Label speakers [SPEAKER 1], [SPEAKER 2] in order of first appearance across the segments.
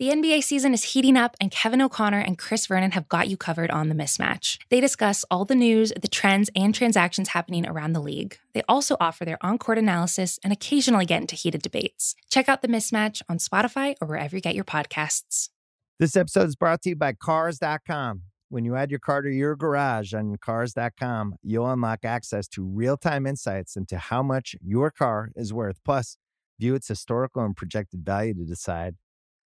[SPEAKER 1] The NBA season is heating up, and Kevin O'Connor and Chris Vernon have got you covered on the mismatch. They discuss all the news, the trends, and transactions happening around the league. They also offer their on court analysis and occasionally get into heated debates. Check out the mismatch on Spotify or wherever you get your podcasts.
[SPEAKER 2] This episode is brought to you by Cars.com. When you add your car to your garage on Cars.com, you'll unlock access to real time insights into how much your car is worth. Plus, view its historical and projected value to decide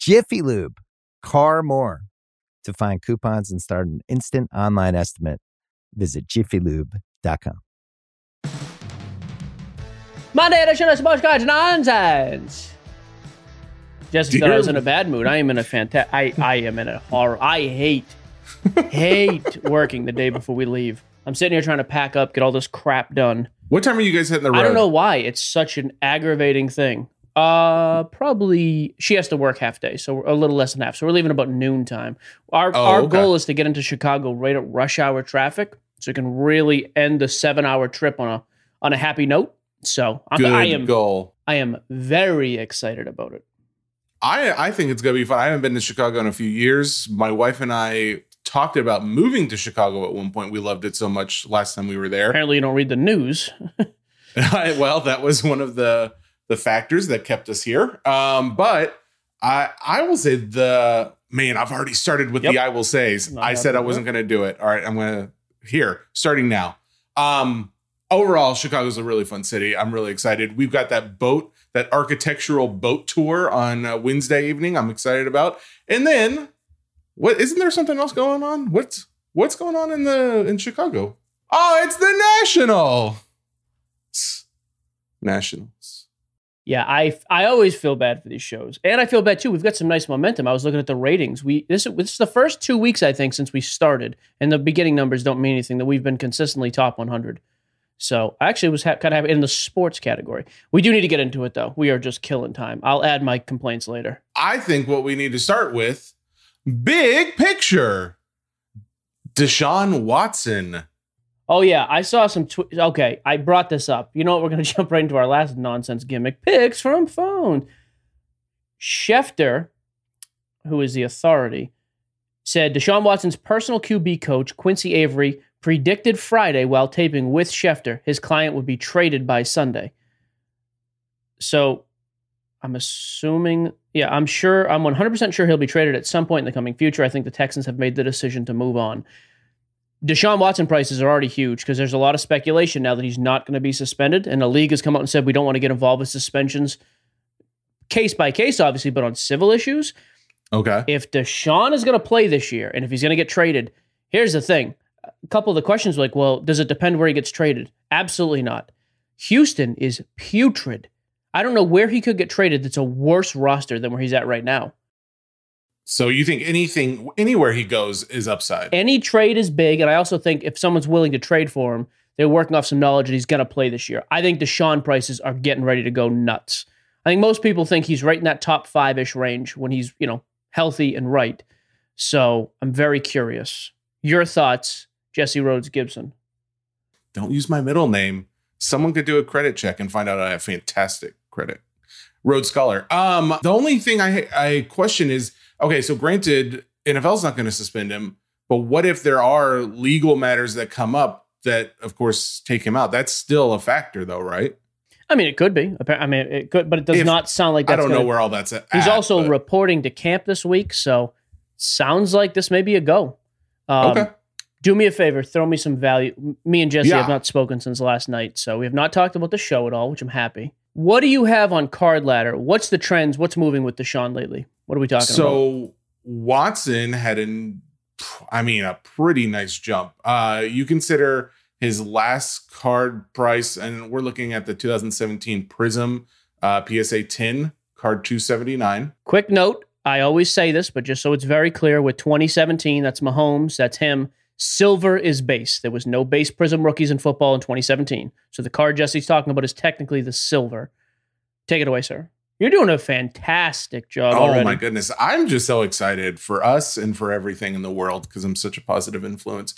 [SPEAKER 2] Jiffy Lube, car more. To find coupons and start an instant online estimate, visit jiffylube.com.
[SPEAKER 3] Monday edition of Sports Cards Nonsense. Jesse thought I was in a bad mood. I am in a fantastic. I, I am in a horror. I hate, hate working the day before we leave. I'm sitting here trying to pack up, get all this crap done.
[SPEAKER 4] What time are you guys hitting the road?
[SPEAKER 3] I don't know why. It's such an aggravating thing. Uh, probably she has to work half day, so a little less than half. So we're leaving about noon time. Our
[SPEAKER 4] Oh,
[SPEAKER 3] our
[SPEAKER 4] okay.
[SPEAKER 3] goal is to get into Chicago right at rush hour traffic, so we can really end the seven hour trip on a on a happy note. So I'm,
[SPEAKER 4] Good
[SPEAKER 3] I am
[SPEAKER 4] goal.
[SPEAKER 3] I am very excited about it.
[SPEAKER 4] I I think it's gonna be fun. I haven't been to Chicago in a few years. My wife and I talked about moving to Chicago at one point. We loved it so much last time we were there.
[SPEAKER 3] Apparently, you don't read the news.
[SPEAKER 4] well, that was one of the the factors that kept us here. Um, but I I will say the man. I've already started with
[SPEAKER 3] Yep.
[SPEAKER 4] the I will says.
[SPEAKER 3] Not
[SPEAKER 4] I said I wasn't going to do it. All right, I'm going to here starting now. Um, overall, Chicago's a really fun city. I'm really excited. We've got that boat, that architectural boat tour on uh, Wednesday evening. I'm excited about. And then, what isn't there something else going on? What's what's going on in the in Chicago? Oh, it's the National. Nationals.
[SPEAKER 3] Yeah, I I always feel bad for these shows, and I feel bad too. We've got some nice momentum. I was looking at the ratings. We this is, this is the first two weeks I think since we started, and the beginning numbers don't mean anything. That we've been consistently top 100. So I actually was ha- kind of happy in the sports category. We do need to get into it though. We are just killing time. I'll add my complaints later.
[SPEAKER 4] I think what we need to start with big picture. Deshaun Watson.
[SPEAKER 3] Oh yeah, I saw some. Tw- okay, I brought this up. You know what? We're going to jump right into our last nonsense gimmick: picks from phone. Schefter, who is the authority, said Deshaun Watson's personal QB coach Quincy Avery predicted Friday while taping with Schefter his client would be traded by Sunday. So, I'm assuming. Yeah, I'm sure. I'm 100% sure he'll be traded at some point in the coming future. I think the Texans have made the decision to move on. Deshaun Watson prices are already huge because there's a lot of speculation now that he's not going to be suspended, and the league has come out and said we don't want to get involved with suspensions, case by case, obviously, but on civil issues.
[SPEAKER 4] Okay.
[SPEAKER 3] If Deshaun is going to play this year, and if he's going to get traded, here's the thing: a couple of the questions were like, well, does it depend where he gets traded? Absolutely not. Houston is putrid. I don't know where he could get traded that's a worse roster than where he's at right now.
[SPEAKER 4] So you think anything anywhere he goes is upside?
[SPEAKER 3] any trade is big, and I also think if someone's willing to trade for him, they're working off some knowledge that he's going to play this year. I think Deshaun prices are getting ready to go nuts. I think most people think he's right in that top five ish range when he's you know healthy and right. So I'm very curious. Your thoughts, Jesse Rhodes Gibson?
[SPEAKER 4] Don't use my middle name. Someone could do a credit check and find out I have fantastic credit. Rhodes Scholar. Um, the only thing I I question is okay. So granted, NFL's not going to suspend him, but what if there are legal matters that come up that, of course, take him out? That's still a factor, though, right?
[SPEAKER 3] I mean, it could be. I mean, it could, but it does
[SPEAKER 4] If-
[SPEAKER 3] not sound like
[SPEAKER 4] I don't know
[SPEAKER 3] gonna-
[SPEAKER 4] where all that's at.
[SPEAKER 3] He's also
[SPEAKER 4] but-
[SPEAKER 3] reporting to camp this week, so sounds like this may be a go. Um,
[SPEAKER 4] Okay.
[SPEAKER 3] Do me a favor, throw me some value. Me and Jesse
[SPEAKER 4] Yeah.
[SPEAKER 3] have not spoken since last night, so we have not talked about the show at all, which I'm happy. What do you have on card ladder? What's the trends? What's moving with Deshaun lately? What are we talking about?
[SPEAKER 4] so Watson had an, I mean, a pretty nice jump. Uh, you consider his last card price, and we're looking at the 2017 Prism uh, PSA 10 card 279.
[SPEAKER 3] Quick note I always say this, but just so it's very clear with 2017, that's Mahomes, that's him. Silver is base. There was no base prism rookies in football in 2017. So the card Jesse's talking about is technically the silver. Take it away, sir. You're doing a fantastic job
[SPEAKER 4] Oh
[SPEAKER 3] already.
[SPEAKER 4] my goodness. I'm just so excited for us and for everything in the world because I'm such a positive influence.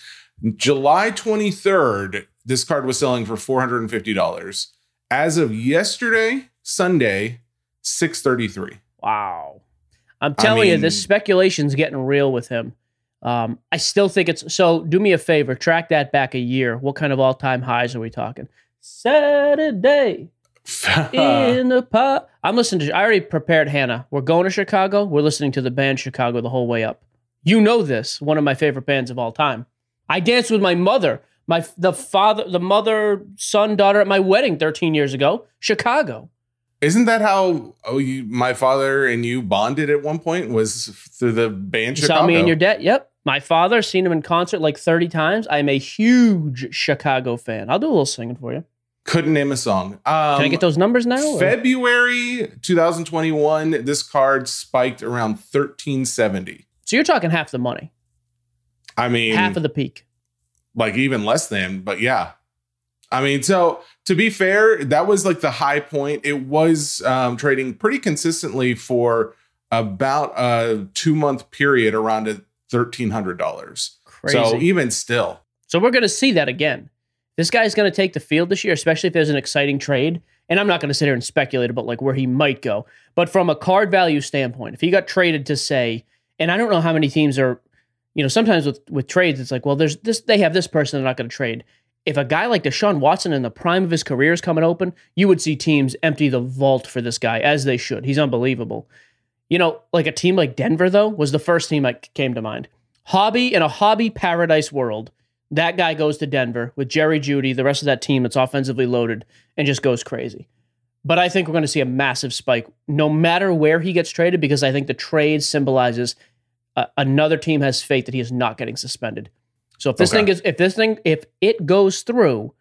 [SPEAKER 4] July 23rd, this card was selling for $450. As of yesterday, Sunday, 633.
[SPEAKER 3] Wow. I'm
[SPEAKER 4] I
[SPEAKER 3] telling you, this speculation's getting real with him. Um, I still think it's so. Do me a favor, track that back a year. What kind of all time highs are we talking? Saturday in the pot. I'm listening to. I already prepared Hannah. We're going to Chicago. We're listening to the band Chicago the whole way up. You know this, one of my favorite bands of all time. I danced with my mother, my the father, the mother, son, daughter at my wedding 13 years ago. Chicago.
[SPEAKER 4] Isn't that how oh, you, my father and you bonded at one point? Was through the band
[SPEAKER 3] You
[SPEAKER 4] Chicago?
[SPEAKER 3] saw me and your dad. Yep. My father, seen him in concert like 30 times. I'm a huge Chicago fan. I'll do a little singing for you.
[SPEAKER 4] Couldn't name a song. Um,
[SPEAKER 3] Can I get those numbers now? or-
[SPEAKER 4] February 2021, this card spiked around 1370.
[SPEAKER 3] So you're talking half the money,
[SPEAKER 4] I mean,
[SPEAKER 3] half of the peak.
[SPEAKER 4] like even less than, but yeah. I mean, so to be fair, that was like the high point. It was um, trading pretty consistently for about a two month period around a thirteen hundred dollars.
[SPEAKER 3] Crazy.
[SPEAKER 4] So
[SPEAKER 3] So,
[SPEAKER 4] even still, So
[SPEAKER 3] we're going to see that again. This guy's going to take the field this year, especially if there's an exciting trade. And I'm not going to sit here and speculate about like where he might go, but from a card value standpoint, if he got traded to say, and I don't know how many teams are, you know, sometimes with with trades, it's like, well, there's this, they have this person they're not going to trade. If a guy like Deshaun Watson in the prime of his career is coming open, you would see teams empty the vault for this guy as they should. He's unbelievable. You know, like a team like Denver though was the first team that came to mind. Hobby in a hobby paradise world, that guy goes to Denver with Jerry Jeudy, the rest of that team that's offensively loaded, and just goes crazy. But I think we're going to see a massive spike no matter where he gets traded because I think the trade symbolizes uh, another team has faith that he is not getting suspended. So if this
[SPEAKER 4] Okay.
[SPEAKER 3] thing is if this thing if it goes through,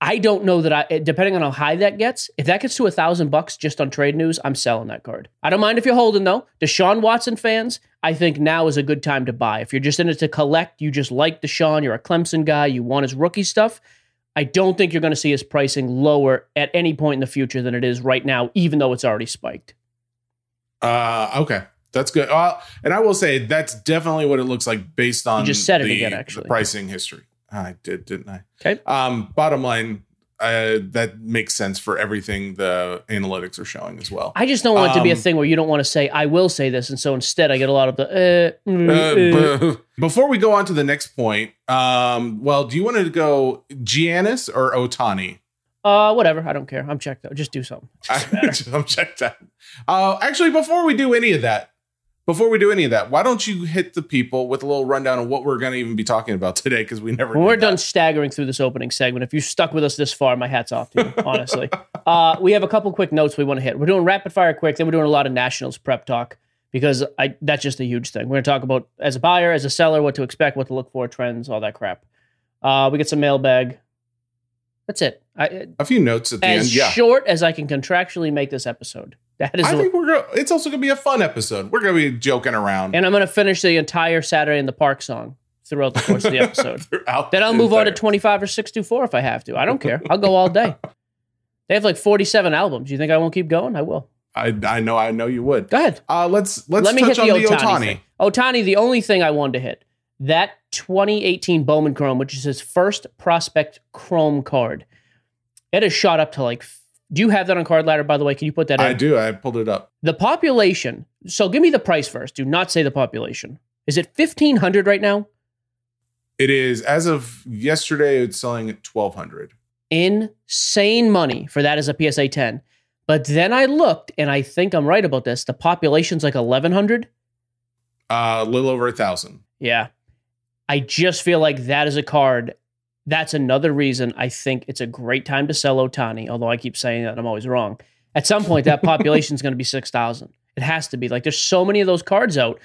[SPEAKER 3] I don't know that I depending on how high that gets. If that gets to a thousand bucks just on trade news, I'm selling that card. I don't mind if you're holding though. Deshaun Watson fans, I think now is a good time to buy. If you're just in it to collect, you just like Deshaun, you're a Clemson guy, you want his rookie stuff. I don't think you're going to see his pricing lower at any point in the future than it is right now, even though it's already spiked.
[SPEAKER 4] uh, okay, that's good. Uh, and I will say that's definitely what it looks like based on
[SPEAKER 3] just said it
[SPEAKER 4] the,
[SPEAKER 3] again, actually.
[SPEAKER 4] pricing history. I did, didn't I?
[SPEAKER 3] Okay.
[SPEAKER 4] Um, bottom line, uh, that makes sense for everything the analytics are showing as well.
[SPEAKER 3] I just don't want it to be a
[SPEAKER 4] Um,
[SPEAKER 3] thing where you don't want to say, I will say this. And so instead, I get a lot of the, uh, mm,
[SPEAKER 4] Uh,
[SPEAKER 3] uh.
[SPEAKER 4] b- before we go on to the next point, um, well, do you want to go Giannis or Ohtani?
[SPEAKER 3] Uh, whatever. I don't care. I'm checked out. Just do something. Doesn't.
[SPEAKER 4] I'm checked out. Uh, actually, before we do any of that, before we do any of that, why don't you hit the people with a little rundown of what we're going to even be talking about today? Because we never.
[SPEAKER 3] When we're
[SPEAKER 4] that.
[SPEAKER 3] done staggering through this opening segment, if you stuck with us this far, my hat's off to you, honestly. Uh, we have a couple quick notes we want to hit. We're doing rapid fire quick, then we're doing a lot of Nationals prep talk because I that's just a huge thing. We're going to talk about as a buyer, as a seller, what to expect, what to look for, trends, all that crap. Uh, we get some mailbag. That's it. I,
[SPEAKER 4] a few notes at the
[SPEAKER 3] as
[SPEAKER 4] end. Yeah,
[SPEAKER 3] short as I can contractually make this episode. That is,
[SPEAKER 4] I think we're. Go- it's also going to be a fun episode. We're going to be joking around.
[SPEAKER 3] and I'm going to finish the entire Saturday in the Park song throughout the course of the episode. Then I'll move on to 25 or 624 if I have to. I don't care. I'll go all day. They have like 47 albums. You think I won't keep going? I will.
[SPEAKER 4] I, I know. I know you would.
[SPEAKER 3] Go ahead.
[SPEAKER 4] Uh, let's let's
[SPEAKER 3] Let me
[SPEAKER 4] touch
[SPEAKER 3] hit
[SPEAKER 4] on
[SPEAKER 3] the. Ohtani. Ohtani, the only thing I wanted to hit that 2018 Bowman Chrome, which is his first prospect Chrome card. It has shot up to like. Do you have that on card ladder? By the way, can you put that in?
[SPEAKER 4] I do. I pulled it up.
[SPEAKER 3] The population. So give me the price first. Do not say the population. Is it 1500 right now?
[SPEAKER 4] It is as of yesterday. It's selling at twelve hundred.
[SPEAKER 3] insane money for that as a PSA 10. But then I looked, and I think I'm right about this. The population's like 1,100.
[SPEAKER 4] Uh, a little over a thousand.
[SPEAKER 3] Yeah. I just feel like that is a card. That's another reason I think it's a great time to sell Ohtani, although I keep saying that I'm always wrong. At some point, that population is going to be 6,000. It has to be. Like, there's so many of those cards out.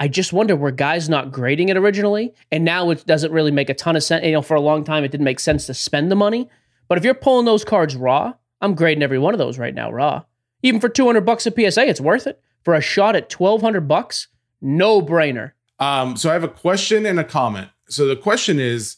[SPEAKER 3] I just wonder were guys not grading it originally, and now it doesn't really make a ton of sense. You know, for a long time, it didn't make sense to spend the money. But if you're pulling those cards raw, I'm grading every one of those right now raw. Even for 200 bucks a PSA, it's worth it. For a shot at 1,200 bucks, no brainer.
[SPEAKER 4] Um, so I have a question and a comment. So the question is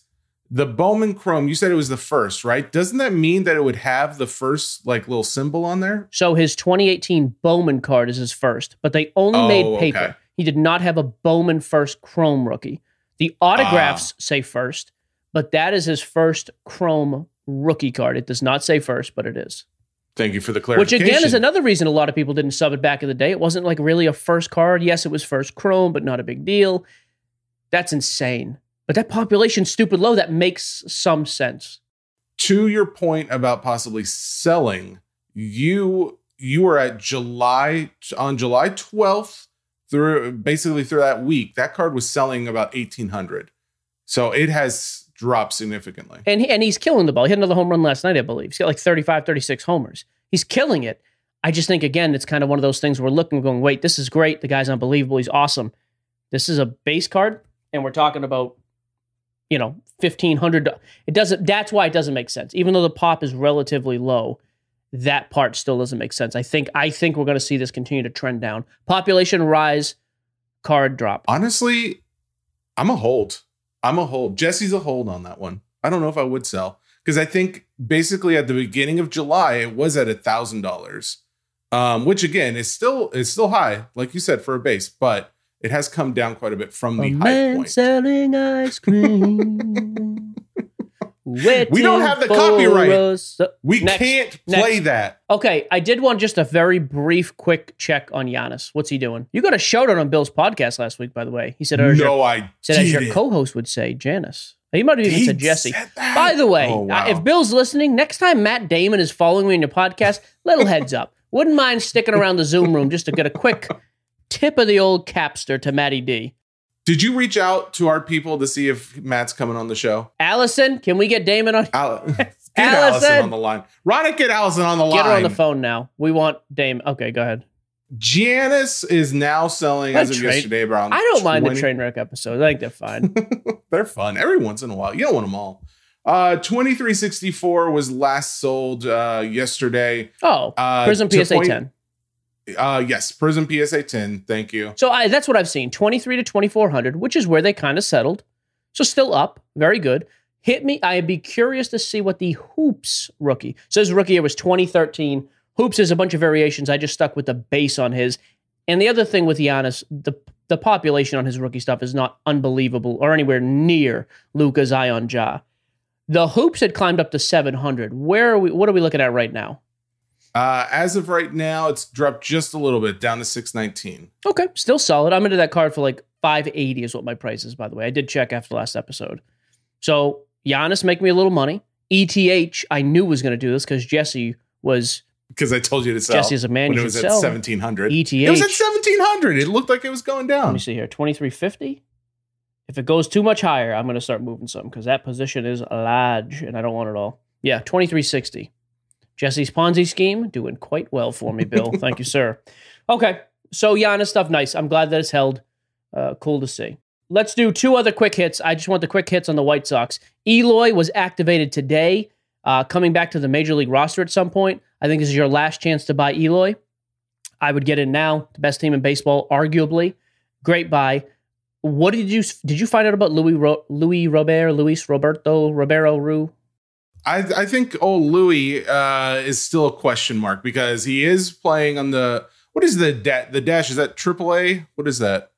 [SPEAKER 4] the Bowman Chrome, you said it was the first, right? Doesn't that mean that it would have the first like little symbol on there?
[SPEAKER 3] So his 2018 Bowman card is his first, but they only
[SPEAKER 4] Oh,
[SPEAKER 3] made paper.
[SPEAKER 4] okay.
[SPEAKER 3] He did not have a Bowman first Chrome rookie. The autographs ah. say first, but that is his first Chrome rookie card. It does not say first, but it is.
[SPEAKER 4] Thank you for the clarification.
[SPEAKER 3] Which again is another reason a lot of people didn't sub it back in the day. It wasn't like really a first card. Yes, it was first Chrome, but not a big deal. That's insane. But that population's stupid low. That makes some sense.
[SPEAKER 4] to your point about possibly selling, you you were at July on July 12th through basically through that week. That card was selling about 1800. So it has dropped significantly.
[SPEAKER 3] And he, and he's killing the ball. He had another home run last night, I believe. He's got like 35, 36 homers. He's killing it. I just think again, it's kind of one of those things we're looking, going, wait, this is great. The guy's unbelievable. He's awesome. This is a base card, and we're talking about, you know, fifteen hundred. It doesn't. That's why it doesn't make sense. Even though the pop is relatively low, that part still doesn't make sense. I think. I think we're going to see this continue to trend down. Population rise, card drop.
[SPEAKER 4] Honestly, I'm a hold. I'm a hold. Jesse's a hold on that one. I don't know if I would sell because I think basically at the beginning of July it was at a thousand dollars, um, which again is still is still high, like you said for a base, but it has come down quite a bit from the
[SPEAKER 3] A
[SPEAKER 4] high point.
[SPEAKER 3] selling ice cream.
[SPEAKER 4] We don't have the copyright.
[SPEAKER 3] us.
[SPEAKER 4] We
[SPEAKER 3] Next.
[SPEAKER 4] can't play
[SPEAKER 3] Next.
[SPEAKER 4] that.
[SPEAKER 3] Okay, I did want just a very brief, quick check on Giannis. What's he doing? You got a shout out on Bill's podcast last week, by the way. He said, as your,
[SPEAKER 4] No, I
[SPEAKER 3] said as your co-host would say, Janice. He might have even
[SPEAKER 4] He
[SPEAKER 3] said Jesse.
[SPEAKER 4] said?
[SPEAKER 3] By the way,
[SPEAKER 4] Oh,
[SPEAKER 3] uh, if Bill's listening, next time Matt Damon is following me in your podcast, little heads up. Wouldn't mind sticking around the Zoom room just to get a quick tip of the old capster to Matty D.
[SPEAKER 4] Did you reach out to our people to see if Matt's coming on the show?
[SPEAKER 3] Allison, can we get Damon on?
[SPEAKER 4] Al- get
[SPEAKER 3] Allison.
[SPEAKER 4] Allison on the line. Ronick, get Allison on the line.
[SPEAKER 3] Get her on the phone now. We want Damon. Okay, go ahead.
[SPEAKER 4] Janice is now selling as
[SPEAKER 3] That
[SPEAKER 4] of
[SPEAKER 3] train-
[SPEAKER 4] yesterday around.
[SPEAKER 3] I don't mind the train wreck episodes. I think they're fine.
[SPEAKER 4] They're fun every once in a while. You don't want them all. Uh, 2364 was last sold uh, yesterday.
[SPEAKER 3] Oh,
[SPEAKER 4] Uh,
[SPEAKER 3] Prism
[SPEAKER 4] to
[SPEAKER 3] PSA
[SPEAKER 4] point-
[SPEAKER 3] 10.
[SPEAKER 4] Uh, yes, Prism PSA 10. Thank you.
[SPEAKER 3] So I, that's what I've seen 23 to 2400, which is where they kind of settled. So still up. Very good. Hit me. I'd be curious to see what the Hoops rookie says. Rookie year was 2013. Hoops is a bunch of variations. I just stuck with the base on his. And the other thing with Giannis, the the population on his rookie stuff is not unbelievable or anywhere near Luka Zion Ja. The hoops had climbed up to 700. Where are we? What are we looking at right now?
[SPEAKER 4] Uh, as of right now, it's dropped just a little bit down to 619.
[SPEAKER 3] Okay, still solid. I'm into that card for like 580 is what my price is, by the way. I did check after the last episode. So Giannis make me a little money. ETH, I knew was going to do this because Jesse was
[SPEAKER 4] Because I told you to sell.
[SPEAKER 3] Jesse is a man.
[SPEAKER 4] when it was at
[SPEAKER 3] sell.
[SPEAKER 4] 1700.
[SPEAKER 3] ETH.
[SPEAKER 4] It was at 1700. It looked like it was going down.
[SPEAKER 3] Let me see here. 2350. If it goes too much higher, I'm going to start moving some because that position is large and I don't want it all. Yeah, 2360. Jesse's Ponzi scheme doing quite well for me, Bill. Thank you, sir. Okay, so Giannis stuff nice. I'm glad that it's held. Uh, cool to see. Let's do two other quick hits. I just want the quick hits on the White Sox. Eloy was activated today, uh, coming back to the major league roster at some point. I think this is your last chance to buy Eloy. I would get in now. The best team in baseball, arguably. Great buy. What did you did you find out about Louis Ro, Louis Robert, Luis Roberto Robero Ru?
[SPEAKER 4] I, I think old Louis uh, is still a question mark because he is playing on the what is the da- the dash? Is that AAA? What is that?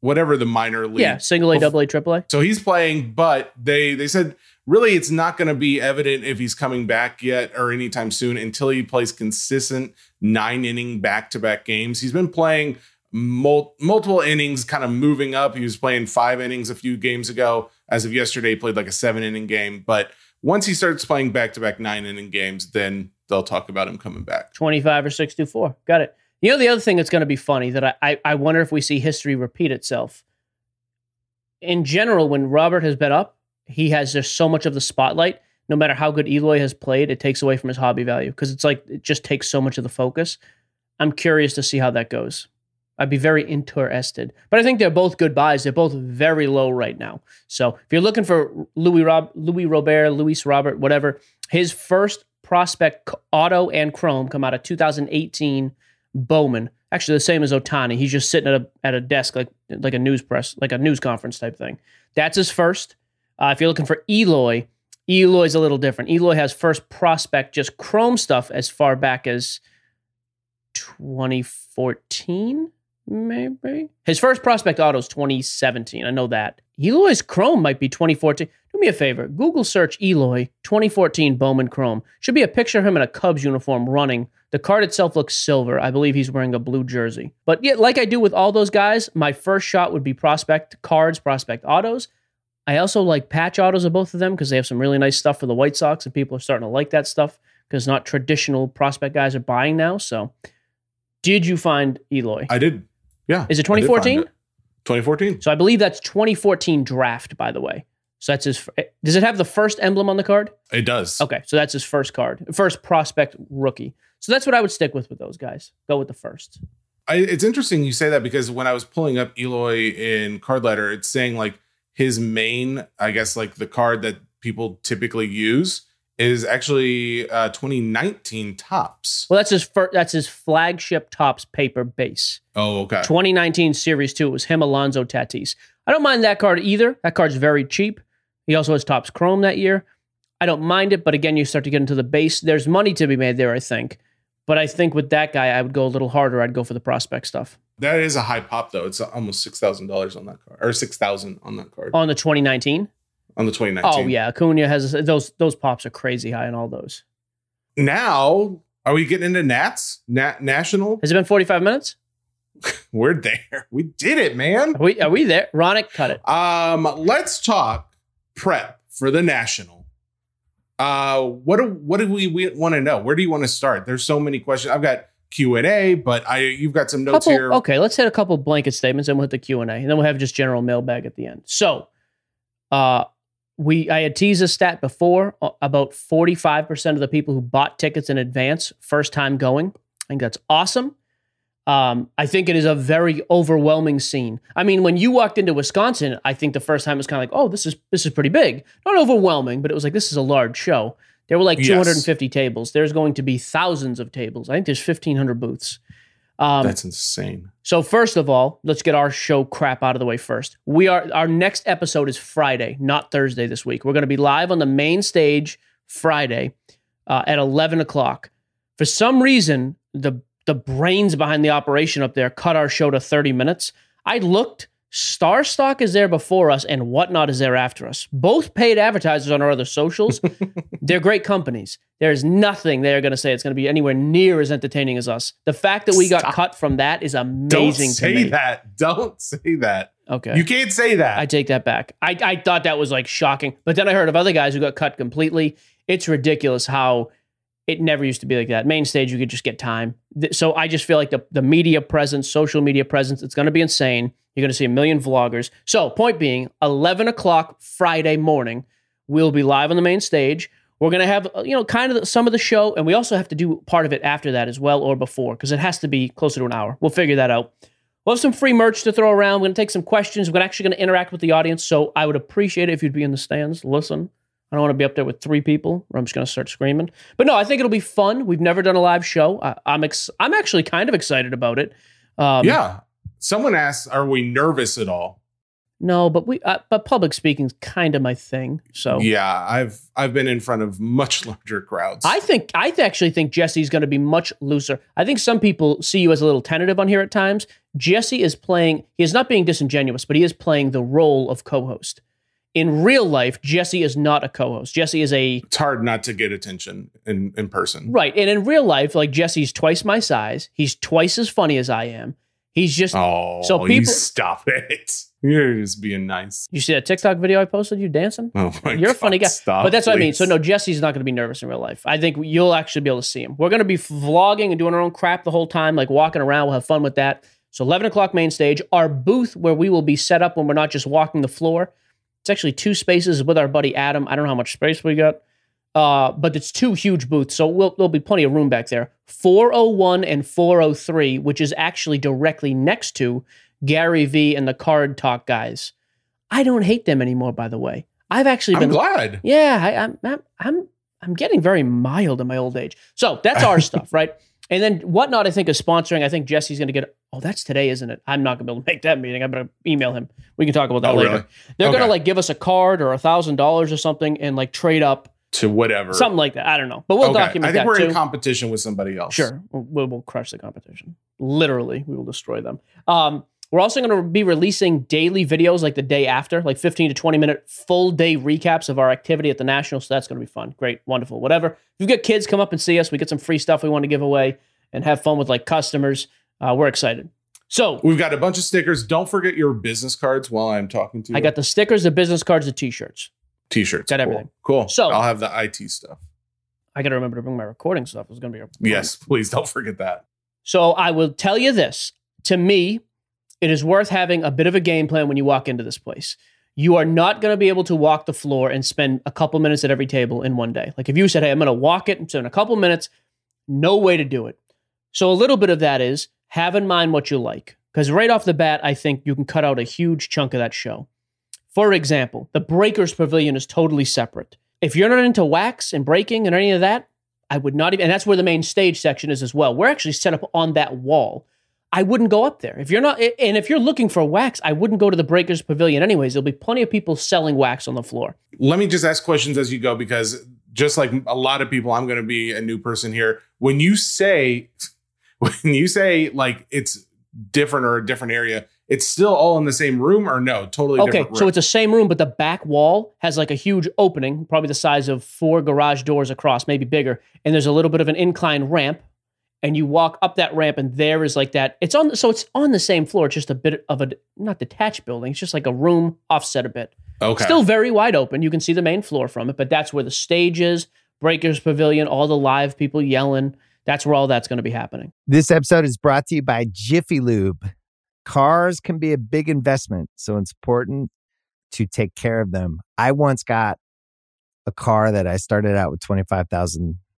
[SPEAKER 4] Whatever the minor league.
[SPEAKER 3] Yeah, single A, double A, triple A.
[SPEAKER 4] So he's playing, but they they said really it's not going to be evident if he's coming back yet or anytime soon until he plays consistent nine inning back to back games. He's been playing mul- multiple innings, kind of moving up. He was playing five innings a few games ago. As of yesterday, he played like a seven inning game, but Once he starts playing back to back nine inning games, then they'll talk about him coming back.
[SPEAKER 3] 25 or 624. Got it. You know, the other thing that's going to be funny that I, I, I wonder if we see history repeat itself. In general, when Robert has been up, he has just so much of the spotlight. No matter how good Eloy has played, it takes away from his hobby value because it's like it just takes so much of the focus. I'm curious to see how that goes. I'd be very interested. But I think they're both good buys. They're both very low right now. So if you're looking for Louis Rob, Louis Robert, Luis Robert, whatever, his first prospect auto and chrome come out of 2018 Bowman. Actually, the same as Ohtani. He's just sitting at a at a desk like like a news press, like a news conference type thing. That's his first. Uh, if you're looking for Eloy, Eloy's a little different. Eloy has first prospect just chrome stuff as far back as 2014 maybe. His first prospect auto is 2017. I know that. Eloy's Chrome might be 2014. Do me a favor. Google search Eloy 2014 Bowman Chrome. Should be a picture of him in a Cubs uniform running. The card itself looks silver. I believe he's wearing a blue jersey. But yeah, like I do with all those guys, my first shot would be prospect cards, prospect autos. I also like patch autos of both of them because they have some really nice stuff for the White Sox, and people are starting to like that stuff because not traditional prospect guys are buying now. So, did you find Eloy?
[SPEAKER 4] I did. Yeah.
[SPEAKER 3] Is it
[SPEAKER 4] I did find
[SPEAKER 3] 2014?
[SPEAKER 4] it. 2014.
[SPEAKER 3] So I believe that's 2014 draft, by the way. So that's his. eh, Does it have the first emblem on the card?
[SPEAKER 4] It does.
[SPEAKER 3] Okay, so that's his first card, first prospect rookie. So that's what I would stick with with those guys. Go with the first.
[SPEAKER 4] I, it's interesting you say that because when I was pulling up Eloy in card ladder, it's saying like his main, I guess, like the card that people typically use is actually uh, 2019 Topps.
[SPEAKER 3] Well, that's his first. That's his flagship Topps paper base.
[SPEAKER 4] Oh, okay.
[SPEAKER 3] 2019 Series Two. It was him, Alonso Tatis. I don't mind that card either. That card's very cheap. He also has Topps chrome that year. I don't mind it, but again, you start to get into the base. There's money to be made there, I think. But I think with that guy, I would go a little harder. I'd go for the prospect stuff
[SPEAKER 4] That is a high pop though. It's almost six thousand dollars on that card, or six thousand on that card
[SPEAKER 3] on the 2019.
[SPEAKER 4] On the 2019.
[SPEAKER 3] Oh yeah, Acuna has those. Those pops are crazy high on all those.
[SPEAKER 4] Now, are we getting into Nats? Nat National?
[SPEAKER 3] Has it been 45 minutes?
[SPEAKER 4] We're there. We did it, man.
[SPEAKER 3] Are we, are we there? Ronick, cut it.
[SPEAKER 4] Um, let's talk prep for the national. Uh, what do what do we, we want to know? Where do you want to start? There's so many questions. I've got Q and A, but I you've got some notes
[SPEAKER 3] Couple-
[SPEAKER 4] here.
[SPEAKER 3] okay, let's hit a couple blanket statements, and we'll hit the Q and A, and then we'll have just general mailbag at the end. So, uh, we I had teased a stat before. uh, About 45 percent of the people who bought tickets in advance, first time going. I think that's awesome. Um, I think it is a very overwhelming scene. I mean, when you walked into Wisconsin, I think the first time it was kind of like, oh, this is this is pretty big. Not overwhelming, but it was like this is a large show. There were like
[SPEAKER 4] Yes.
[SPEAKER 3] 250 tables. There's going to be thousands of tables. I think there's 1,500 booths. Um,
[SPEAKER 4] That's insane.
[SPEAKER 3] so first of all, let's get our show crap out of the way first. We are our next episode is Friday, not Thursday this week. We're going to be live on the main stage Friday uh, at eleven o'clock. For some reason, the the brains behind the operation up there cut our show to thirty minutes. I looked. StarStock is there before us, and Whatnot is there after us. Both paid advertisers on our other socials. They're great companies. There's nothing they're going to say it's going to be anywhere near as entertaining as us. The fact that we got cut from that is amazing. Don't
[SPEAKER 4] say
[SPEAKER 3] me.
[SPEAKER 4] that. Don't say that.
[SPEAKER 3] Okay.
[SPEAKER 4] You can't say that.
[SPEAKER 3] I take that back. I, I thought that was like shocking. But then I heard of other guys who got cut completely. It's ridiculous how it never used to be like that. Main stage, you could just get time. So I just feel like the, the media presence, social media presence, it's going to be insane. You're going to see a million vloggers. So, point being, 11 o'clock Friday morning, we'll be live on the main stage. We're going to have, uh, you know, kind of the, some of the show, and we also have to do part of it after that as well or before because it has to be closer to an hour. We'll figure that out. We'll have some free merch to throw around. We're going to take some questions. We're actually going to interact with the audience. So I would appreciate it if you'd be in the stands, listen. I don't want to be up there with three people or I'm just going to start screaming. But no, I think it'll be fun. We've never done a live show. I, I'm ex- I'm actually kind of excited about it. Um,
[SPEAKER 4] yeah. Someone asked, "Are we nervous at all?"
[SPEAKER 3] No, but we uh, but public speaking's kind of my thing. So
[SPEAKER 4] Yeah, I've I've been in front of much larger crowds.
[SPEAKER 3] I think I actually think Jesse's going to be much looser. I think some people see you as a little tentative on here at times. Jesse is playing. He is not being disingenuous, but he is playing the role of co-host. In real life, Jesse is not a co-host. Jesse is a
[SPEAKER 4] it's hard not to get attention in in person.
[SPEAKER 3] right, and in real life, like Jesse's twice my size. He's twice as funny as I am. He's just.
[SPEAKER 4] Oh,
[SPEAKER 3] So
[SPEAKER 4] you
[SPEAKER 3] people-
[SPEAKER 4] stop it. You're just being nice.
[SPEAKER 3] You see that TikTok video I posted? You dancing?
[SPEAKER 4] Oh my
[SPEAKER 3] You're a funny guy.
[SPEAKER 4] Stop,
[SPEAKER 3] but that's what I mean. So no, Jesse's not going to be nervous in real life. I think you'll actually be able to see him. We're going to be vlogging and doing our own crap the whole time, like walking around. We'll have fun with that. So 11 o'clock main stage, our booth where we will be set up when we're not just walking the floor. It's actually two spaces with our buddy Adam. I don't know how much space we got, uh, but it's two huge booths, so we'll, there'll be plenty of room back there. 401 and 403, which is actually directly next to Gary V and the Card Talk guys. I don't hate them anymore, by the way. I've actually
[SPEAKER 4] I'm
[SPEAKER 3] been
[SPEAKER 4] glad.
[SPEAKER 3] yeah, I, I'm, I'm, I'm, I'm getting very mild in my old age. So that's our stuff, right? And then whatnot, I think is sponsoring. I think Jesse's going to get. Oh, that's today, isn't it? I'm not going to be able to make that meeting. I'm going to email him. We can talk about that
[SPEAKER 4] Oh,
[SPEAKER 3] later.
[SPEAKER 4] really?
[SPEAKER 3] They're going to like give us a card or a thousand dollars or something, and like trade up
[SPEAKER 4] To whatever.
[SPEAKER 3] something like that. I don't know, but we'll
[SPEAKER 4] Okay.
[SPEAKER 3] document
[SPEAKER 4] I think we're
[SPEAKER 3] too.
[SPEAKER 4] in competition with somebody else.
[SPEAKER 3] Sure, we'll, we'll crush the competition. Literally, we will destroy them. Um, we're also going to be releasing daily videos like the day after, like 15 to 20 minute full day recaps of our activity at the National. So that's going to be fun. Great, wonderful, whatever. If you've got kids, come up and see us. We get some free stuff we want to give away and have fun with like customers. Uh, we're excited. So
[SPEAKER 4] We've got a bunch of stickers. Don't forget your business cards while I'm talking to you.
[SPEAKER 3] I got the stickers, the business cards, the t shirts.
[SPEAKER 4] t-shirts.
[SPEAKER 3] got
[SPEAKER 4] Cool.
[SPEAKER 3] everything.
[SPEAKER 4] Cool.
[SPEAKER 3] So-
[SPEAKER 4] I'll have the IT stuff.
[SPEAKER 3] I got to remember to bring my recording stuff. It's going to be a
[SPEAKER 4] Yes, please don't forget that.
[SPEAKER 3] So I will tell you this. To me, it is worth having a bit of a game plan when you walk into this place. You are not going to be able to walk the floor and spend a couple minutes at every table in one day. Like if you said, "Hey, I'm going to walk it and spend a couple minutes," no way to do it. So a little bit of that is have in mind what you like, because right off the bat, I think you can cut out a huge chunk of that show. For example, the Breakers Pavilion is totally separate. If you're not into wax and breaking and any of that, I would not even, and that's where the main stage section is as well. We're actually set up on that wall. I wouldn't go up there. If you're not, and if you're looking for wax, I wouldn't go to the Breakers Pavilion anyways. There'll be plenty of people selling wax on the floor.
[SPEAKER 4] Let me just ask questions as you go because just like a lot of people, I'm going to be a new person here. When you say, when you say like it's different or a different area, it's still all in the same room or no? Totally
[SPEAKER 3] Okay, so it's the same room, but the back wall has like a huge opening, probably the size of four garage doors across, maybe bigger. And there's a little bit of an incline ramp, and you walk up that ramp, and there is like that. It's on, so it's on the same floor, it's just a bit of a not detached building. It's just like a room offset a bit.
[SPEAKER 4] okay.
[SPEAKER 3] Still very wide open. You can see the main floor from it, but that's where the stage is, Breakers Pavilion, all the live people yelling. That's where all that's going to be happening.
[SPEAKER 2] This episode is brought to you by Jiffy Lube. Cars can be a big investment, so it's important to take care of them. I once got a car that I started out with 25,000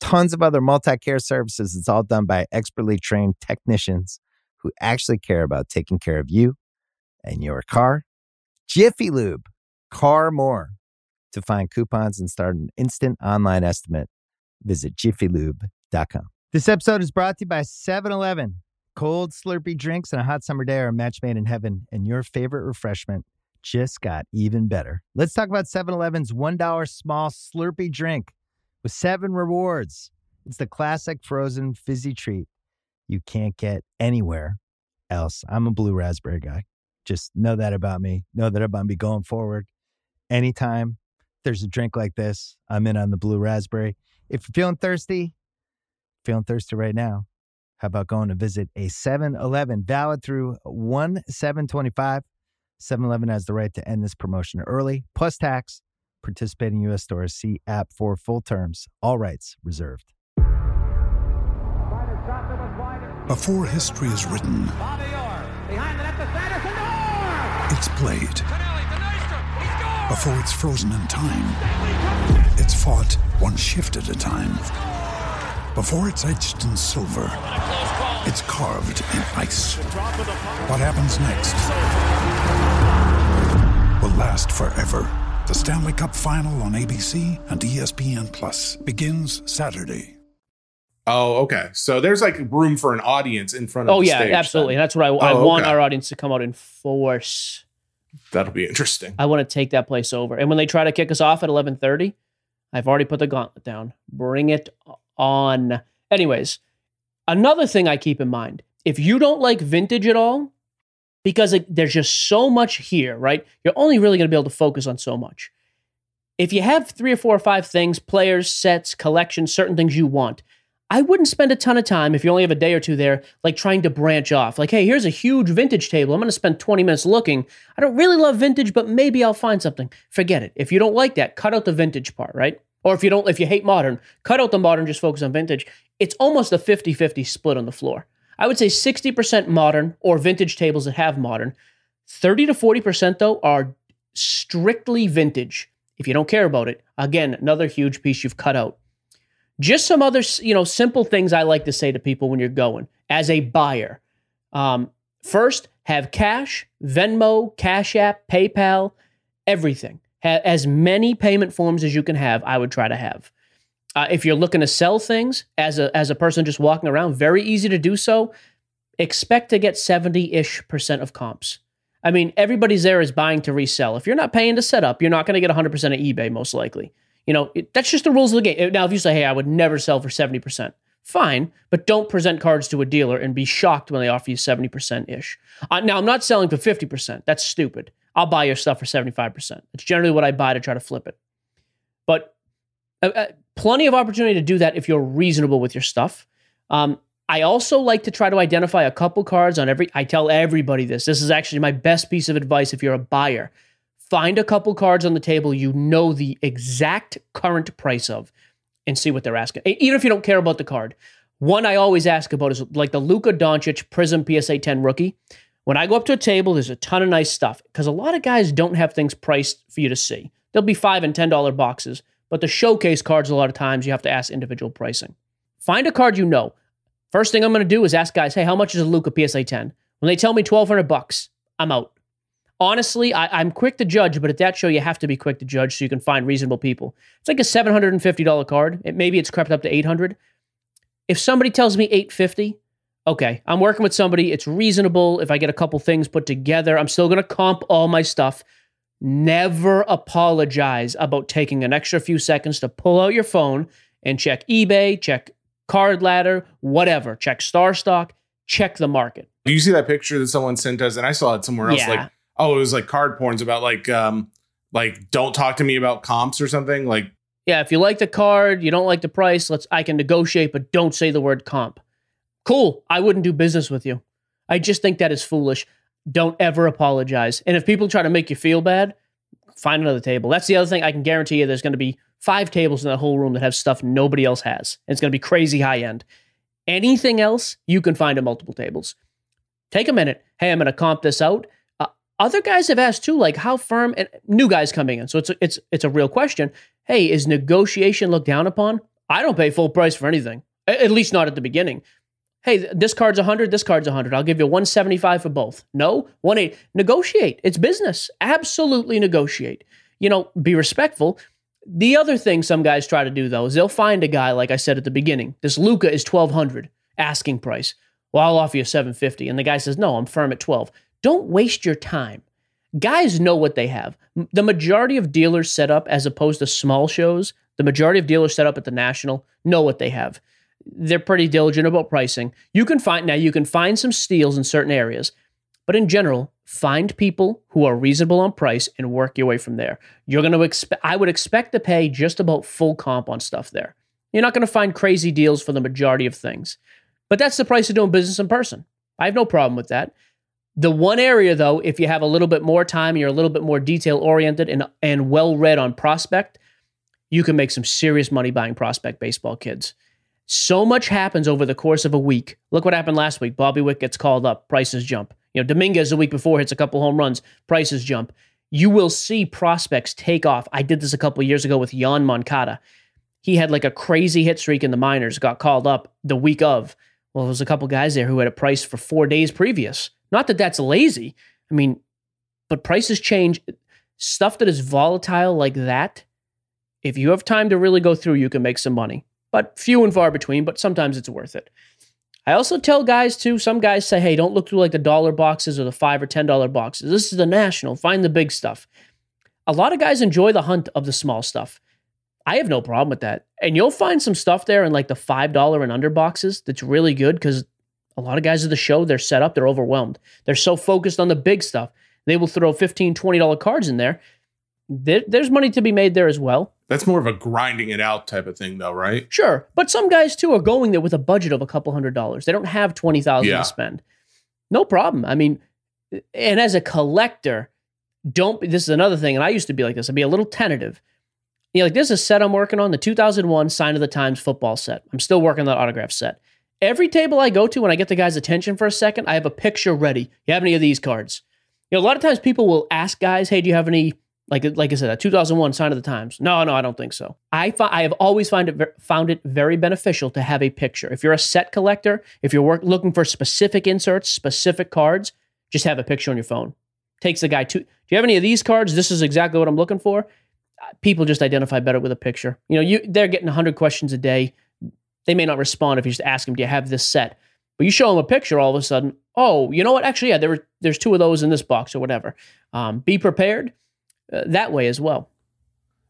[SPEAKER 2] tons of other multi care services. It's all done by expertly trained technicians who actually care about taking care of you and your car. Jiffy Lube, car more. To find coupons and start an instant online estimate, visit jiffylube.com. This episode is brought to you by 7 Eleven. Cold, Slurpee drinks and a hot summer day are a match made in heaven, and your favorite refreshment just got even better. Let's talk about 7 Eleven's $1 small Slurpee drink with seven rewards. It's the classic frozen fizzy treat you can't get anywhere else. I'm a blue raspberry guy. Just know that about me. Know that about me going forward. Anytime there's a drink like this, I'm in on the blue raspberry. If you're feeling thirsty, feeling thirsty right now, how about going to visit a 7 Eleven valid through 1 725? 7 Eleven has the right to end this promotion early, plus tax. Participating U.S. stores see app for full terms. All rights reserved.
[SPEAKER 5] Before history is written, it's played. Before it's frozen in time, it's fought one shift at a time. Before it's etched in silver, it's carved in ice. What happens next will last forever. The Stanley Cup Final on ABC and ESPN Plus begins Saturday.
[SPEAKER 4] oh, okay. So there's like room for an audience in front of
[SPEAKER 3] Oh
[SPEAKER 4] the
[SPEAKER 3] yeah,
[SPEAKER 4] stage
[SPEAKER 3] absolutely.
[SPEAKER 4] then.
[SPEAKER 3] That's what I, I
[SPEAKER 4] Oh,
[SPEAKER 3] want
[SPEAKER 4] okay.
[SPEAKER 3] our audience to come out in force.
[SPEAKER 4] That'll be interesting.
[SPEAKER 3] I want to take that place over. And when they try to kick us off at 11:30, I've already put the gauntlet down. Bring it on. Anyways, another thing I keep in mind, if you don't like vintage at all, because it, there's just so much here, right? You're only really going to be able to focus on so much. If you have three or four or five things, players, sets, collections, certain things you want, I wouldn't spend a ton of time if you only have a day or two there, like trying to branch off. Like, hey, here's a huge vintage table. I'm going to spend 20 minutes looking. I don't really love vintage, but maybe I'll find something. Forget it. If you don't like that, cut out the vintage part, right? Or if you don't, if you hate modern, cut out the modern, just focus on vintage. It's almost a 50 50 split on the floor. I would say 60% modern or vintage tables that have modern. 30 to 40% though are strictly vintage. If you don't care about it, again, another huge piece you've cut out. Just some other, you know, simple things I like to say to people when you're going as a buyer. Um, first, have cash, Venmo, Cash App, PayPal, everything. Ha- as many payment forms as you can have, I would try to have. Uh, if you're looking to sell things as a as a person just walking around, very easy to do so. Expect to get 70-ish percent of comps. I mean, everybody's there is buying to resell. If you're not paying to set up, you're not going to get 100% of eBay most likely. You know, it, that's just the rules of the game. Now, if you say, "Hey, I would never sell for 70%." Fine, but don't present cards to a dealer and be shocked when they offer you 70% ish. Uh, now, I'm not selling for 50%. That's stupid. I'll buy your stuff for 75%. It's generally what I buy to try to flip it. But uh, uh, plenty of opportunity to do that if you're reasonable with your stuff. Um, I also like to try to identify a couple cards on every. I tell everybody this. This is actually my best piece of advice if you're a buyer. Find a couple cards on the table you know the exact current price of and see what they're asking. Even if you don't care about the card. One I always ask about is like the Luka Doncic Prism PSA 10 rookie. When I go up to a table, there's a ton of nice stuff because a lot of guys don't have things priced for you to see. There'll be five and ten dollar boxes, but the showcase cards a lot of times you have to ask individual pricing. Find a card you know. First thing I'm going to do is ask guys, "Hey, how much is a Luka PSA 10?" When they tell me 1200 bucks, I'm out. Honestly, I, am quick to judge, but at that show you have to be quick to judge so you can find reasonable people. It's like a $750 card. It, maybe it's crept up to 800. If somebody tells me 850, okay, I'm working with somebody. It's reasonable. If I get a couple things put together, I'm still going to comp all my stuff. Never apologize about taking an extra few seconds to pull out your phone and check eBay, check Card Ladder, whatever. Check StarStock, check the market.
[SPEAKER 4] Do you see that picture that someone sent us? And I saw it somewhere else.
[SPEAKER 3] Yeah.
[SPEAKER 4] Like, oh, it was like card porns about like, um, like don't talk to me about comps or something. Like,
[SPEAKER 3] Yeah, if you like the card, you don't like the price, let's I can negotiate, but don't say the word comp. Cool. I wouldn't do business with you. I just think that is foolish. Don't ever apologize. And if people try to make you feel bad, find another table. That's the other thing. I can guarantee you there's going to be five tables in that whole room that have stuff nobody else has. And it's going to be crazy high end. Anything else, you can find at multiple tables. Take a minute. Hey, I'm going to comp this out. Uh, other guys have asked too, like how firm and new guys coming in. So it's a, it's it's a real question. Hey, is negotiation looked down upon? I don't pay full price for anything, at least not at the beginning. Hey, this card's 100, this card's 100. I'll give you 175 for both. No, 180. Negotiate. It's business. Absolutely negotiate. You know, be respectful. The other thing some guys try to do though is they'll find a guy like I said at the beginning. This Luka is 1200 asking price. Well, I'll offer you 750 and the guy says, "No, I'm firm at 12." Don't waste your time. Guys know what they have. The majority of dealers set up as opposed to small shows, the majority of dealers set up at the national know what they have. They're pretty diligent about pricing. You can find now you can find some steals in certain areas, but in general, find people who are reasonable on price and work your way from there. You're going to expect I would expect to pay just about full comp on stuff there. You're not going to find crazy deals for the majority of things. But that's the price of doing business in person. I have no problem with that. The one area though, if you have a little bit more time, you're a little bit more detail oriented and and well read on prospect, you can make some serious money buying prospect baseball kids. So much happens over the course of a week. Look what happened last week. Bobby Witt gets called up, prices jump. You know, Dominguez the week before hits a couple home runs, prices jump. You will see prospects take off. I did this a couple years ago with Yoan Moncada. He had like a crazy hit streak in the minors, got called up the week of. Well, there was a couple guys there who had a price for four days previous. Not that that's lazy. I mean, but prices change. Stuff that is volatile like that, if you have time to really go through, you can make some money. But few and far between, but sometimes it's worth it. I also tell guys too, some guys say, hey, don't look through like the dollar boxes or the five or ten dollar boxes. This is the national. Find the big stuff. A lot of guys enjoy the hunt of the small stuff. I have no problem with that. And you'll find some stuff there in like the five dollar and under boxes that's really good because a lot of guys at the show, they're set up, they're overwhelmed. They're so focused on the big stuff. They will throw 15 $20 cards in there. there. There's money to be made there as well.
[SPEAKER 4] That's more of a grinding it out type of thing, though, right?
[SPEAKER 3] Sure, but some guys too are going there with a budget of a couple hundred dollars. They don't have twenty thousand
[SPEAKER 4] Yeah.
[SPEAKER 3] to spend. No problem. I mean, and as a collector, don't. This is another thing, and I used to be like this. I'd be a little tentative. You know, like there's a set I'm working on, the 2001 Sign of the Times football set. I'm still working on that autograph set. Every table I go to, when I get the guy's attention for a second, I have a picture ready. You have any of these cards? You know, a lot of times people will ask guys, "Hey, do you have any like like I said, a 2001 Sign of the Times. No, no, I don't think so. I fi- I have always find it found it very beneficial to have a picture. If you're a set collector, if you're work, looking for specific inserts, specific cards, just have a picture on your phone. Takes the guy to. Do you have any of these cards? This is exactly what I'm looking for. Uh, People just identify better with a picture. You know, you they're getting 100 questions a day. They may not respond if you just ask them, "Do you have this set?" But you show them a picture, all of a sudden, oh, you know what? Actually, yeah, there were, there's two of those in this box or whatever. Um, be prepared uh, that way as well.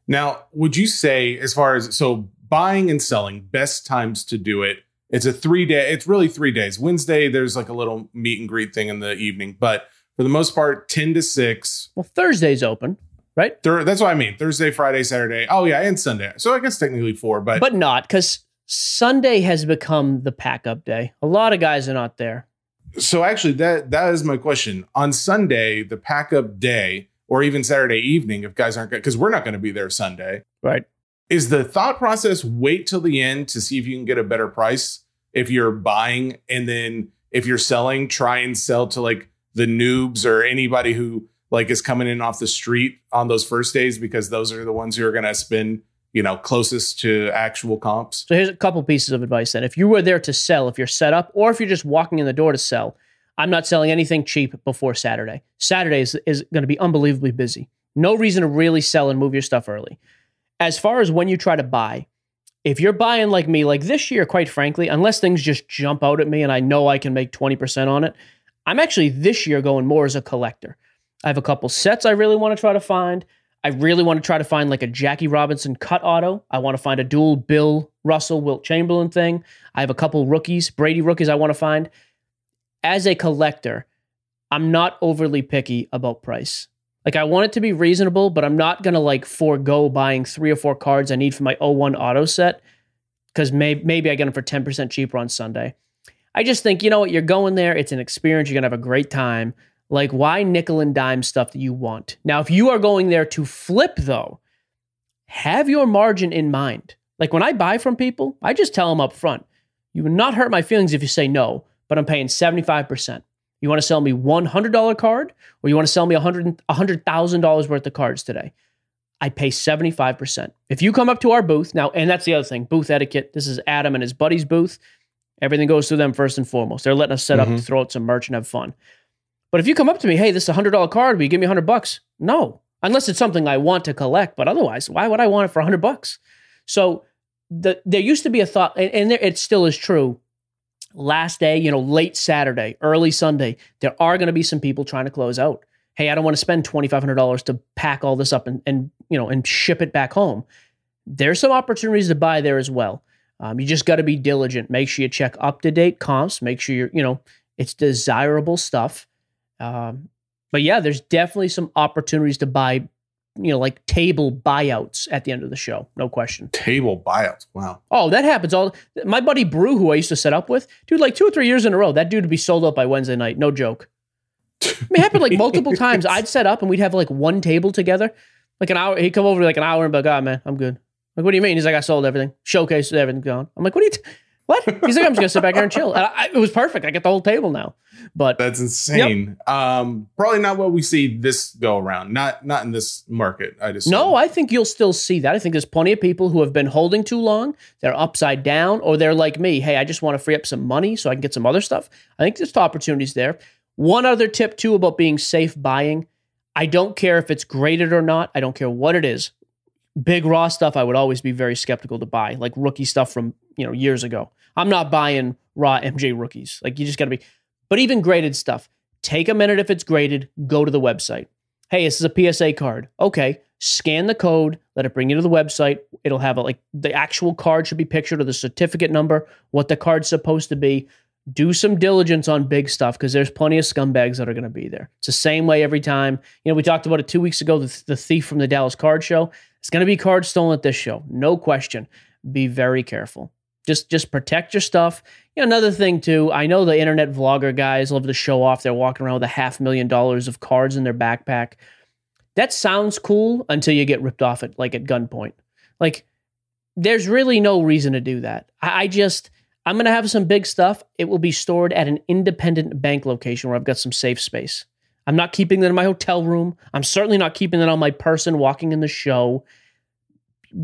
[SPEAKER 4] Now, would you say, as far as so buying and selling, best times to do it? It's a three day, it's really three days. Wednesday, there's like a little meet and greet thing in the evening, but for the most part, 10 to 6.
[SPEAKER 3] Well, Thursday's open, right?
[SPEAKER 4] Thur- that's what I mean. Thursday, Friday, Saturday. Oh, yeah, and Sunday. So I guess technically four, but,
[SPEAKER 3] But not because Sunday has become the pack up day. A lot of guys are not there.
[SPEAKER 4] so actually that that is my question. On Sunday, the pack up day, or even Saturday evening, if guys aren't good, because we're not going to be there Sunday.
[SPEAKER 3] Right.
[SPEAKER 4] is the thought process wait till the end to see if you can get a better price if you're buying and then if you're selling try and sell to like the noobs or anybody who like is coming in off the street on those first days because those are the ones who are going to spend you know closest to actual comps
[SPEAKER 3] So here's a couple pieces of advice then. If you were there to sell, if you're set up, or if you're just walking in the door to sell, I'm not selling anything cheap before Saturday. Saturday is, is going to be unbelievably busy. No reason to really sell and move your stuff early. As far as when you try to buy, if you're buying like me, like this year, quite frankly, unless things just jump out at me and I know I can make 20% on it, I'm actually this year going more as a collector. I have a couple sets I really want to try to find. I really want to try to find like a Jackie Robinson cut auto. I want to find a dual Bill Russell, Wilt Chamberlain thing. I have a couple rookies, Brady rookies I want to find. As a collector, I'm not overly picky about price. Like I want it to be reasonable, but I'm not gonna like forego buying three or four cards I need for my 01 auto set because maybe maybe I get them for 10% cheaper on Sunday. I just think, you know what, you're going there, it's an experience, you're gonna have a great time. Like, why nickel and dime stuff that you want? Now, if you are going there to flip, though, have your margin in mind. Like when I buy from people, I just tell them up front, you will not hurt my feelings if you say no, but I'm paying 75%. You want to sell me $100 card or you want to sell me $100 $100,000 worth of cards today? I pay 75%. If you come up to our booth, now, and that's the other thing, booth etiquette. This is Adam and his buddy's booth. Everything goes through them first and foremost. They're letting us set up
[SPEAKER 4] Mhm.
[SPEAKER 3] to throw out some merch and have fun. But if you come up to me, hey, this is a hundred dollar card, will you give me a hundred bucks? No, unless it's something I want to collect. But otherwise, why would I want it for a hundred bucks? So the, there used to be a thought, and, and there, it still is true. Last day, you know, late Saturday, early Sunday, there are going to be some people trying to close out. Hey, I don't want to spend twenty five hundred dollars to pack all this up and, and you know and ship it back home. There's some opportunities to buy there as well. Um, you just got to be diligent. Make sure you check up to date comps. Make sure you're you know it's desirable stuff. Um, but yeah, there's definitely some opportunities to buy, you know, like table buyouts at the end of the show. No question.
[SPEAKER 4] table buyouts wow
[SPEAKER 3] Oh, that happens all. My buddy Brew, who I used to set up with, dude, like two or three years in a row, that dude would be sold out by Wednesday night. No joke. I mean, it happened like multiple times. I'd set up and we'd have like one table together, like an hour. He'd come over like an hour and be like, "Oh man, I'm good." Like, what do you mean? He's like, "I sold everything, showcase everything gone." I'm like, "What are you?" T- what? He's like, "I'm just gonna sit back here and chill." And I, it was perfect. I get the whole table now. But
[SPEAKER 4] that's insane um probably not what we see this go around not not in this market i just
[SPEAKER 3] No, I think you'll still see that. I think there's plenty of people who have been holding too long. They're upside down, or they're like me. Hey, I just want to free up some money so I can get some other stuff. I think there's opportunities there. One other tip too about being safe buying. I don't care if it's graded or not. I don't care what it is. Big raw stuff, I would always be very skeptical to buy, like rookie stuff from you know years ago. I'm not buying raw MJ rookies. Like you just got to be. But even graded stuff, take a minute if it's graded. Go to the website. Hey, this is a PSA card. Okay, scan the code. Let it bring you to the website. It'll have a, like the actual card should be pictured or the certificate number, what the card's supposed to be. Do some diligence on big stuff because there's plenty of scumbags that are going to be there. It's the same way every time. You know, we talked about it two weeks ago. The, the thief from the Dallas Card Show. It's going to be cards stolen at this show, no question. Be very careful. Just just protect your stuff. You know, another thing too. I know the internet vlogger guys love to show off. They're walking around with a half million dollars of cards in their backpack. That sounds cool until you get ripped off at like at gunpoint. Like, there's really no reason to do that. I, I just I'm gonna have some big stuff. It will be stored at an independent bank location where I've got some safe space. I'm not keeping that in my hotel room. I'm certainly not keeping that on my person walking in the show.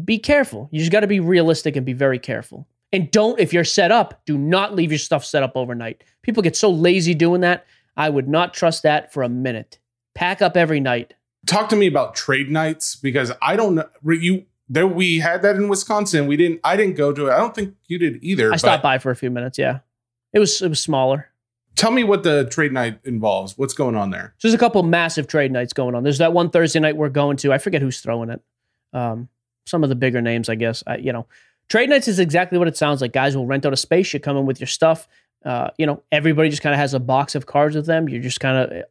[SPEAKER 3] Be careful. You just got to be realistic and be very careful. And don't, if you're set up, do not leave your stuff set up overnight. People get so lazy doing that. I would not trust that for a minute. Pack up every night.
[SPEAKER 4] Talk to me about trade nights because I don't know. You there we had that in Wisconsin. We didn't. I didn't go to it. I don't think you did either.
[SPEAKER 3] I stopped by for a few minutes. Yeah, it was it was smaller.
[SPEAKER 4] Tell me what the trade night involves. What's going on there?
[SPEAKER 3] So there's a couple massive trade nights going on. There's that one Thursday night we're going to. I forget who's throwing it. Um, some of the bigger names, I guess. I, you know, trade nights is exactly what it sounds like. Guys will rent out a space. You come in with your stuff. Uh, you know, everybody just kind of has a box of cards with them. You're just kind of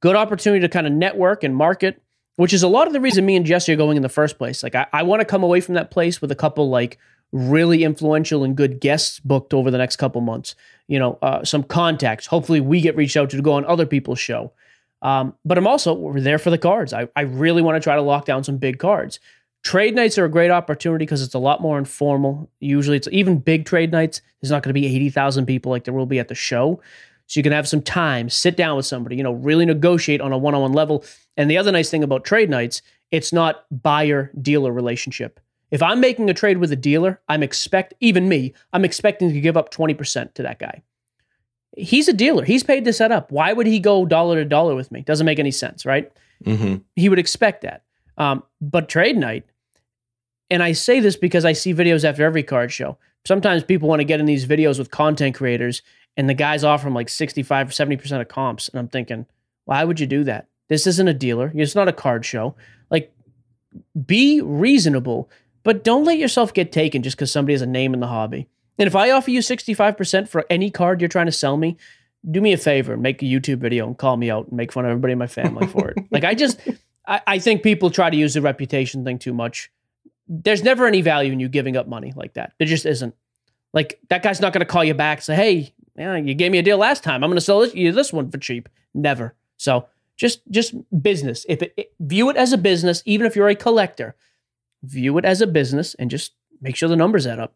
[SPEAKER 3] good opportunity to kind of network and market, which is a lot of the reason me and Jesse are going in the first place. Like, I, I want to come away from that place with a couple like really influential and good guests booked over the next couple months. You know, uh, some contacts. Hopefully, we get reached out to, to go on other people's show. Um, but I'm also we're there for the cards. I, I really want to try to lock down some big cards. Trade nights are a great opportunity because it's a lot more informal. Usually, it's even big trade nights. There's not going to be eighty thousand people like there will be at the show, so you can have some time, sit down with somebody, you know, really negotiate on a one-on-one level. And the other nice thing about trade nights, it's not buyer dealer relationship. If I'm making a trade with a dealer, I'm expect even me, I'm expecting to give up 20% to that guy. He's a dealer. He's paid to set up. Why would he go dollar to dollar with me? Doesn't make any sense, right?
[SPEAKER 4] Mm-hmm.
[SPEAKER 3] He would expect that. Um, but trade night, and I say this because I see videos after every card show. Sometimes people want to get in these videos with content creators, and the guys offer them like 65 or 70% of comps. And I'm thinking, why would you do that? This isn't a dealer. It's not a card show. Like, be reasonable but don't let yourself get taken just because somebody has a name in the hobby. And if I offer you 65% for any card you're trying to sell me, do me a favor and make a YouTube video and call me out and make fun of everybody in my family for it. Like I just I, I think people try to use the reputation thing too much. There's never any value in you giving up money like that. There just isn't. Like that guy's not going to call you back and say, "Hey, yeah, you gave me a deal last time. I'm going to sell this, you this one for cheap." Never. So just just business. If it, it, view it as a business, even if you're a collector, view it as a business and just make sure the numbers add up.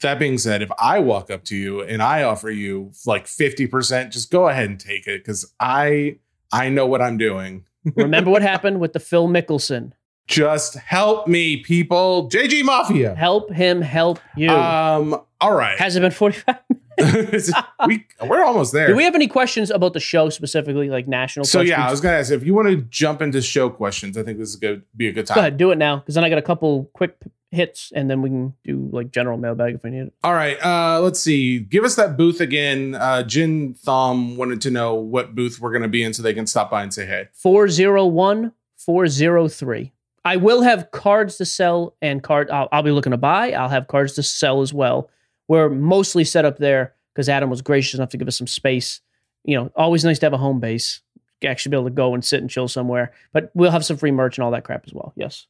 [SPEAKER 4] That being said, if I walk up to you and I offer you like 50%, just go ahead and take it because I I know what I'm doing.
[SPEAKER 3] Remember what happened with the Phil Mickelson?
[SPEAKER 4] Just help me, people. JG Mafia.
[SPEAKER 3] Help him help you.
[SPEAKER 4] Um, all right.
[SPEAKER 3] Has it been 45
[SPEAKER 4] we we're almost there.
[SPEAKER 3] Do we have any questions about the show specifically, like national?
[SPEAKER 4] So
[SPEAKER 3] questions?
[SPEAKER 4] yeah, I was gonna ask if you want to jump into show questions. I think this is gonna be a good time.
[SPEAKER 3] Go ahead, do it now, because then I got a couple quick hits, and then we can do like general mailbag if we need it.
[SPEAKER 4] All right, uh, let's see. Give us that booth again. Uh, Jin Thom wanted to know what booth we're gonna be in, so they can stop by and say hey.
[SPEAKER 3] 401 403. I will have cards to sell and card. I'll, I'll be looking to buy. I'll have cards to sell as well. We're mostly set up there because Adam was gracious enough to give us some space. You know, always nice to have a home base. Actually, be able to go and sit and chill somewhere. But we'll have some free merch and all that crap as well. Yes.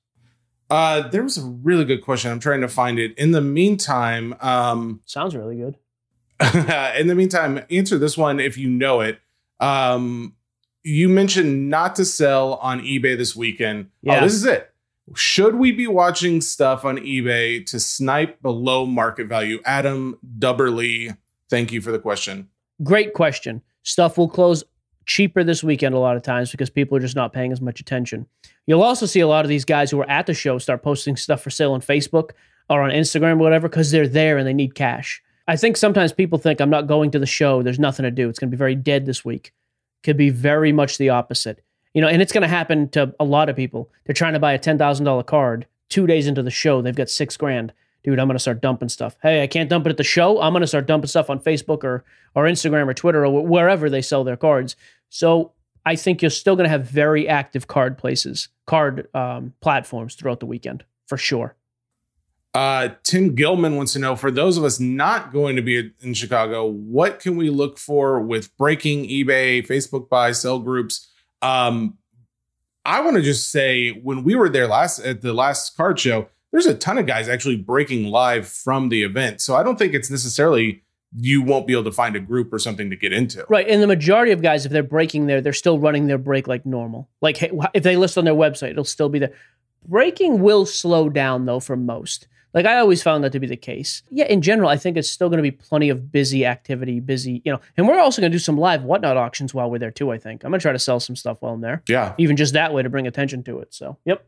[SPEAKER 4] Uh, there was a really good question. I'm trying to find it. In the meantime, um,
[SPEAKER 3] sounds really good.
[SPEAKER 4] in the meantime, answer this one if you know it. Um, you mentioned not to sell on eBay this weekend.
[SPEAKER 3] Yeah.
[SPEAKER 4] Oh, this is it. Should we be watching stuff on eBay to snipe below market value? Adam Dubberly, thank you for the question.
[SPEAKER 3] Great question. Stuff will close cheaper this weekend a lot of times because people are just not paying as much attention. You'll also see a lot of these guys who are at the show start posting stuff for sale on Facebook or on Instagram or whatever because they're there and they need cash. I think sometimes people think I'm not going to the show. There's nothing to do. It's going to be very dead this week. Could be very much the opposite. You know, and it's going to happen to a lot of people. They're trying to buy a $10,000 card two days into the show, they've got six grand. Dude, I'm gonna start dumping stuff. Hey, I can't dump it at the show. I'm gonna start dumping stuff on Facebook or or Instagram or Twitter or wherever they sell their cards. So I think you're still gonna have very active card places, card um, platforms throughout the weekend for sure.
[SPEAKER 4] Uh, Tim Gilman wants to know for those of us not going to be in Chicago, what can we look for with breaking eBay, Facebook buy, sell groups? Um, I want to just say when we were there last at the last card show, there's a ton of guys actually breaking live from the event. So I don't think it's necessarily you won't be able to find a group or something to get into.
[SPEAKER 3] Right. And the majority of guys, if they're breaking there, they're still running their break like normal. Like hey, if they list on their website, it'll still be there. Breaking will slow down though for most. Like I always found that to be the case. Yeah, in general, I think it's still going to be plenty of busy activity, busy, you know. And we're also going to do some live whatnot auctions while we're there too. I think I'm going to try to sell some stuff while I'm there.
[SPEAKER 4] Yeah,
[SPEAKER 3] even just that way to bring attention to it. So, yep.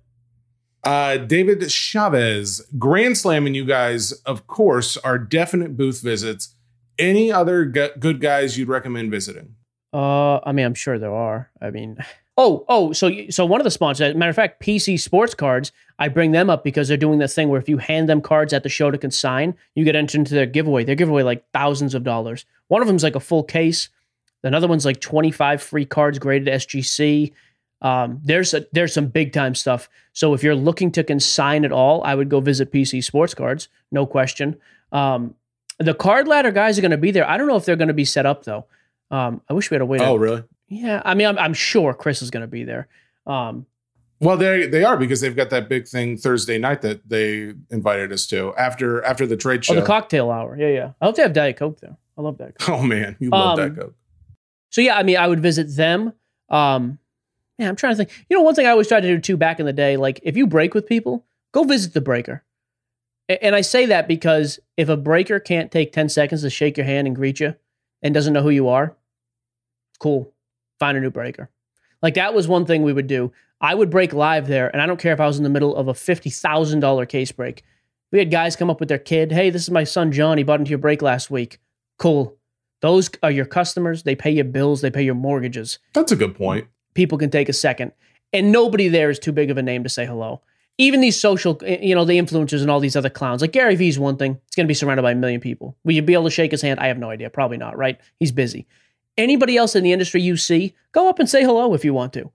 [SPEAKER 4] Uh, David Chavez, Grand Slam, and you guys, of course, are definite booth visits. Any other good guys you'd recommend visiting?
[SPEAKER 3] Uh, I mean, I'm sure there are. I mean, oh, oh, so so one of the sponsors, matter of fact, PC Sports Cards. I bring them up because they're doing this thing where if you hand them cards at the show to consign, you get entered into their giveaway. They give away like thousands of dollars. One of them's like a full case. Another one's like 25 free cards graded SGC. Um, there's a, there's some big time stuff. So if you're looking to consign at all, I would go visit PC Sports Cards, no question. Um, the card ladder guys are going to be there. I don't know if they're going to be set up though. Um, I wish we had a way. To,
[SPEAKER 4] oh, really?
[SPEAKER 3] Yeah, I mean, I'm, I'm sure Chris is going to be there. Um,
[SPEAKER 4] well, they they are because they've got that big thing Thursday night that they invited us to after after the trade show.
[SPEAKER 3] Oh, the cocktail hour. Yeah, yeah. I hope they have Diet Coke there. I love that.
[SPEAKER 4] Oh man, you love um, Diet Coke.
[SPEAKER 3] So yeah, I mean, I would visit them. Um, yeah, I'm trying to think. You know, one thing I always tried to do too back in the day, like if you break with people, go visit the breaker. And I say that because if a breaker can't take 10 seconds to shake your hand and greet you and doesn't know who you are, cool. Find a new breaker. Like that was one thing we would do. I would break live there, and I don't care if I was in the middle of a $50,000 case break. We had guys come up with their kid. Hey, this is my son John. He bought into your break last week. Cool. Those are your customers. They pay your bills, they pay your mortgages.
[SPEAKER 4] That's a good point.
[SPEAKER 3] People can take a second. And nobody there is too big of a name to say hello. Even these social, eh, you know, the influencers and all these other clowns. Like Gary Vee's one thing. It's going to be surrounded by a million people. Will you be able to shake his hand? I have no idea. Probably not, right? He's busy. Anybody else in the industry you see, go up and say hello if you want to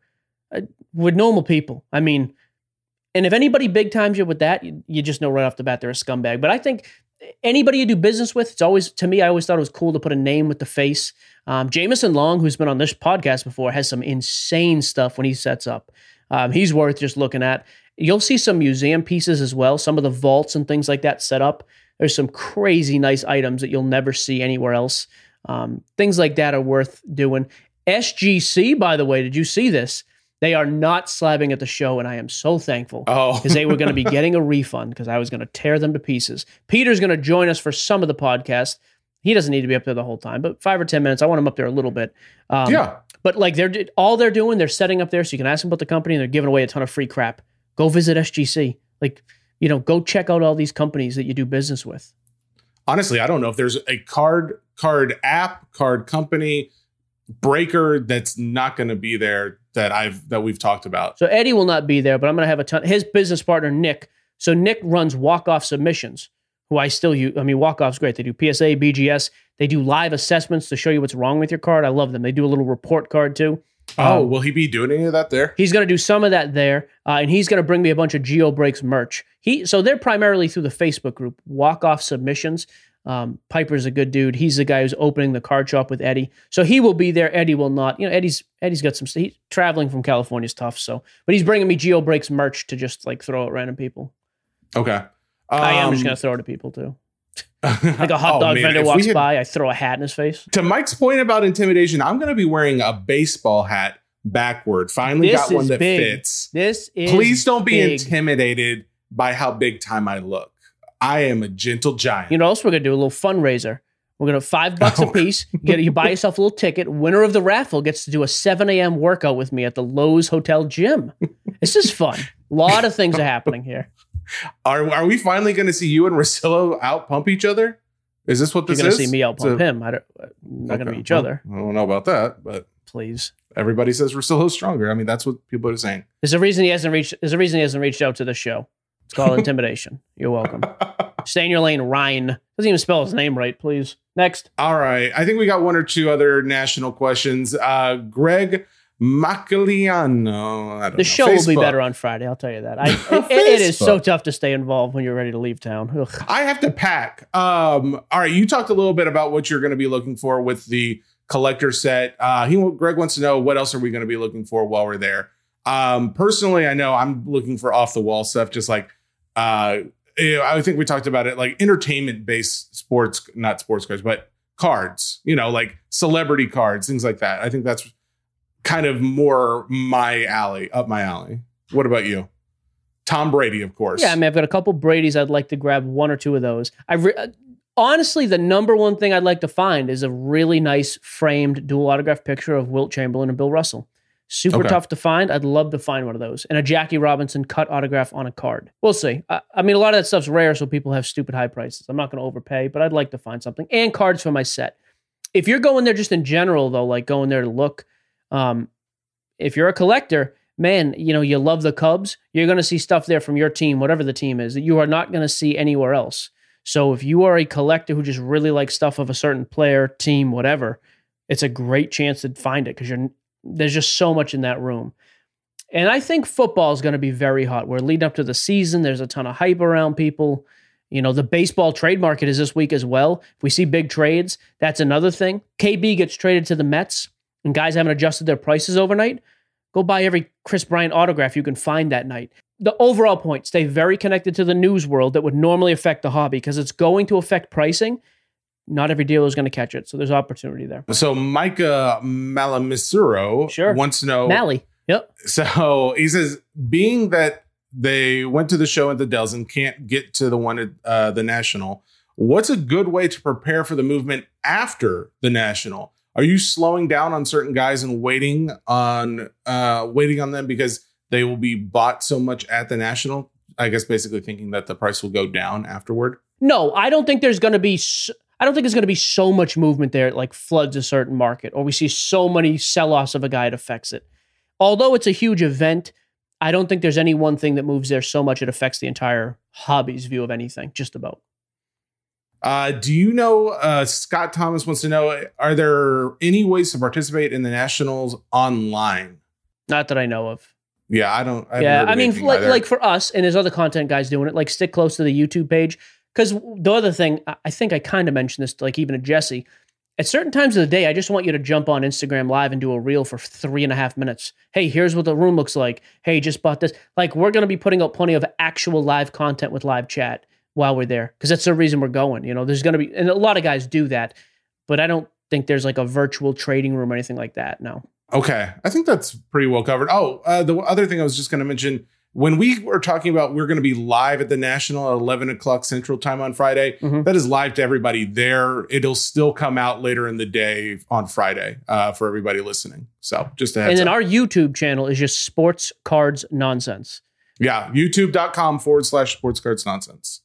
[SPEAKER 3] uh, with normal people. I mean, and if anybody big times you with that, you, you, just know right off the bat they're a scumbag. But I think anybody you do business with, it's always to me. I always thought it was cool to put a name with the face. Um, Jameson Long, who's been on this podcast before, has some insane stuff when he sets up. Um, he's worth just looking at. You'll see some museum pieces as well. Some of the vaults and things like that set up. There's some crazy nice items that you'll never see anywhere else. Um, things like that are worth doing. SGC, by the way, did you see this? They are not slabbing at the show, and I am so thankful.
[SPEAKER 4] Oh,
[SPEAKER 3] because they were going to be getting a refund because I was going to tear them to pieces. Peter's going to join us for some of the podcast. He doesn't need to be up there the whole time, but five or ten minutes. I want him up there a little bit.
[SPEAKER 4] Um, yeah.
[SPEAKER 3] But like they're all they're doing, they're setting up there so you can ask them about the company, and they're giving away a ton of free crap. Go visit SGC. Like you know, go check out all these companies that you do business with.
[SPEAKER 4] Honestly, I don't know if there's a card card app, card company, breaker that's not going to be there that I've that we've talked about.
[SPEAKER 3] So Eddie will not be there, but I'm going to have a ton. His business partner Nick. So Nick runs walk off submissions, who I still use. I mean, walk off's great. They do PSA, BGS. They do live assessments to show you what's wrong with your card. I love them. They do a little report card too.
[SPEAKER 4] Oh, um, will he be doing any of that there?
[SPEAKER 3] He's going to do some of that there, uh, and he's going to bring me a bunch of Geo Breaks merch. He so they're primarily through the Facebook group Walk Off Submissions. Um, Piper's a good dude. He's the guy who's opening the card shop with Eddie, so he will be there. Eddie will not. You know, Eddie's Eddie's got some. He's traveling from California is tough. So, but he's bringing me Geo Breaks merch to just like throw at random people.
[SPEAKER 4] Okay, um,
[SPEAKER 3] I am just gonna throw it to people too. Like a hot oh, dog man, vendor walks had, by, I throw a hat in his face.
[SPEAKER 4] To Mike's point about intimidation, I'm going to be wearing a baseball hat backward. Finally this got one that
[SPEAKER 3] big.
[SPEAKER 4] fits.
[SPEAKER 3] This is
[SPEAKER 4] Please don't be
[SPEAKER 3] big.
[SPEAKER 4] intimidated by how big time I look. I am a gentle giant.
[SPEAKER 3] You know, also we're gonna do a little fundraiser. We're gonna five bucks oh. a piece. You get you buy yourself a little ticket. Winner of the raffle gets to do a 7 a.m. workout with me at the Loews Hotel Gym. this is fun. A lot of things are happening here.
[SPEAKER 4] Are are we finally going to see you and Rosillo out pump each other? Is this what this is?
[SPEAKER 3] You're
[SPEAKER 4] going
[SPEAKER 3] to see me out pump him. I don't, I'm not okay. going to be each other.
[SPEAKER 4] I don't know about that, but
[SPEAKER 3] please.
[SPEAKER 4] Everybody says Rosillo's stronger. I mean, that's what people are saying.
[SPEAKER 3] There's a reason he hasn't reached. There's a reason he hasn't reached out to the show. It's called intimidation. You're welcome. Stay in your lane, Ryan. Doesn't even spell his name right, please. Next.
[SPEAKER 4] All right. I think we got one or two other national questions. Uh, Greg Macaliano. I don't
[SPEAKER 3] The
[SPEAKER 4] know.
[SPEAKER 3] show will be better on Friday. I'll tell you that. I, it- it is so tough to stay involved when you're ready to leave town. Ugh.
[SPEAKER 4] I have to pack. Um, all right, you talked a little bit about what you're going to be looking for with the collector set. Uh, he Greg wants to know what else are we going to be looking for while we're there. Um, personally, I know I'm looking for off the wall stuff, just like uh, I think we talked about it, like entertainment based sports, not sports cards, but cards. You know, like celebrity cards, things like that. I think that's kind of more my alley, up my alley. What about you? Tom Brady, of course.
[SPEAKER 3] Yeah, I mean, I've got a couple Brady's. I'd like to grab one or two of those. I re- uh, honestly, the number one thing I'd like to find is a really nice framed dual autograph picture of Wilt Chamberlain and Bill Russell. Super
[SPEAKER 4] Okay.
[SPEAKER 3] tough to find. I'd love to find one of those and a Jackie Robinson cut autograph on a card. We'll see. I, I mean, a lot of that stuff's rare, so people have stupid high prices. I'm not going to overpay, but I'd like to find something and cards for my set. If you're going there just in general, though, like going there to look, um, if you're a collector, man, you know, you love the Cubs, you're going to see stuff there from your team, whatever the team is, that you are not going to see anywhere else. So if you are a collector who just really likes stuff of a certain player, team, whatever, it's a great chance to find it because you're there's just so much in that room. And I think football is going to be very hot. We're leading up to the season. There's a ton of hype around people. You know, the baseball trade market is this week as well. If we see big trades, that's another thing. KB gets traded to the Mets, and guys haven't adjusted their prices overnight. Go buy every Kris Bryant autograph you can find that night. The overall point stay very connected to the news world that would normally affect the hobby because it's going to affect pricing. Not every dealer is going to catch it. So there's opportunity there.
[SPEAKER 4] So Micah Malamisuro
[SPEAKER 3] Sure.
[SPEAKER 4] wants to know.
[SPEAKER 3] Mally. Yep.
[SPEAKER 4] So he says, being that they went to the show at the Dells and can't get to the one at uh, the National, what's a good way to prepare for the movement after the National? Are you slowing down on certain guys and waiting on uh, waiting on them because they will be bought so much at the National? I guess basically thinking that the price will go down afterward.
[SPEAKER 3] No, I don't think there's going to be. I don't think there's going to be so much movement there it like floods a certain market, or we see so many sell-offs of a guy it affects it. Although it's a huge event, I don't think there's any one thing that moves there so much it affects the entire hobby's view of anything. Just about.
[SPEAKER 4] Uh, do you know? Uh, Scott Thomas wants to know: Are there any ways to participate in the Nationals online?
[SPEAKER 3] Not that I know of.
[SPEAKER 4] Yeah, I don't. I
[SPEAKER 3] yeah, I mean, like,
[SPEAKER 4] either.
[SPEAKER 3] like for us and there's other content guys doing it. Like stick close to the YouTube page because the other thing I- I think I kind of mentioned this, like even to Jesse. At certain times of the day, I just want you to jump on Instagram Live and do a reel for three and a half minutes. Hey, here's what the room looks like. Hey, just bought this. Like we're going to be putting out plenty of actual live content with live chat while we're there because that's the reason we're going. You know, there's going to be, and a lot of guys do that, but I don't think there's like a virtual trading room or anything like that. No.
[SPEAKER 4] Okay, I think that's pretty well covered. Oh, uh, the other thing I was just going to mention when we were talking about we're going to be live at the National at eleven o'clock Central Time on Friday.
[SPEAKER 3] Mhm.
[SPEAKER 4] that is live to everybody there. It'll still come out later in the day on Friday uh, for everybody listening. So just a
[SPEAKER 3] And then
[SPEAKER 4] up.
[SPEAKER 3] our YouTube channel is just sports cards nonsense.
[SPEAKER 4] yeah, YouTube.com forward slash sports cards nonsense.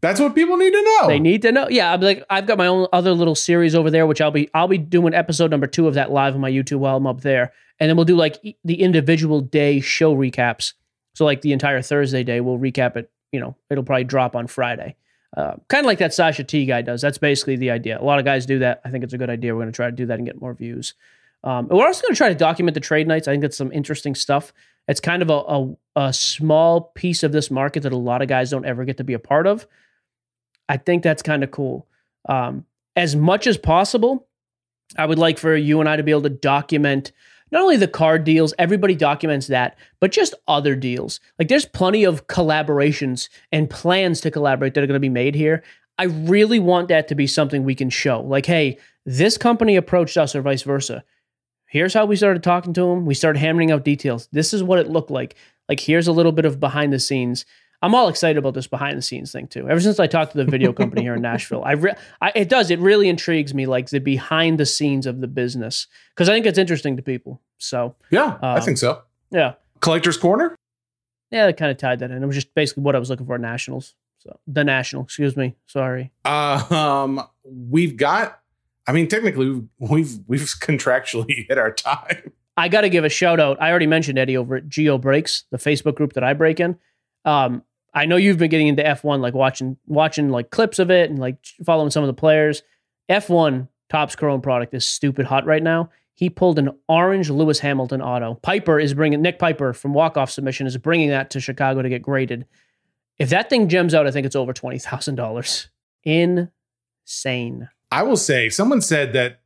[SPEAKER 4] That's what people need to know.
[SPEAKER 3] They need to know. Yeah, I'm like I've got my own other little series over there, which I'll be I'll be doing episode number two of that live on my YouTube while I'm up there, and then we'll do like the individual day show recaps. So like the entire Thursday day, we'll recap it. You know, it'll probably drop on Friday. Uh, kind of like that Sasha T guy does. That's basically the idea. A lot of guys do that. I think it's a good idea. We're going to try to do that and get more views. Um, we're also going to try to document the trade nights. I think that's some interesting stuff. It's kind of a, a, a small piece of this market that a lot of guys don't ever get to be a part of. I think that's kind of cool. Um, as much as possible, I would like for you and I to be able to document not only the card deals, everybody documents that, but just other deals. Like there's plenty of collaborations and plans to collaborate that are going to be made here. I really want that to be something we can show. Like, hey, this company approached us or vice versa. Here's how we started talking to them. We started hammering out details. This is what it looked like. Like, here's a little bit of behind the scenes. I'm all excited about this behind the scenes thing too. Ever since I talked to the video company here in Nashville, I, re- I it does it really intrigues me like the behind the scenes of the business because I think it's interesting to people. So
[SPEAKER 4] yeah, I
[SPEAKER 3] Um,
[SPEAKER 4] think so.
[SPEAKER 3] yeah,
[SPEAKER 4] Collector's Corner.
[SPEAKER 3] yeah, I kind of tied that in. It was just basically what I was looking for at nationals. So the national, excuse me, sorry.
[SPEAKER 4] Uh, um, we've got. I mean, technically, we've we've, we've contractually hit our time.
[SPEAKER 3] I got to give a shout out. I already mentioned Eddie over at Geo Breaks, the Facebook group that I break in. Um, I know you've been getting into F1, like watching watching like clips of it and like following some of the players. F1 Topps Chrome product is stupid hot right now. He pulled an orange Lewis Hamilton auto. Piper is bringing Nick Piper from walk off submission is bringing that to Chicago to get graded. If that thing gems out, I think it's over twenty thousand dollars. Insane.
[SPEAKER 4] I will say, someone said that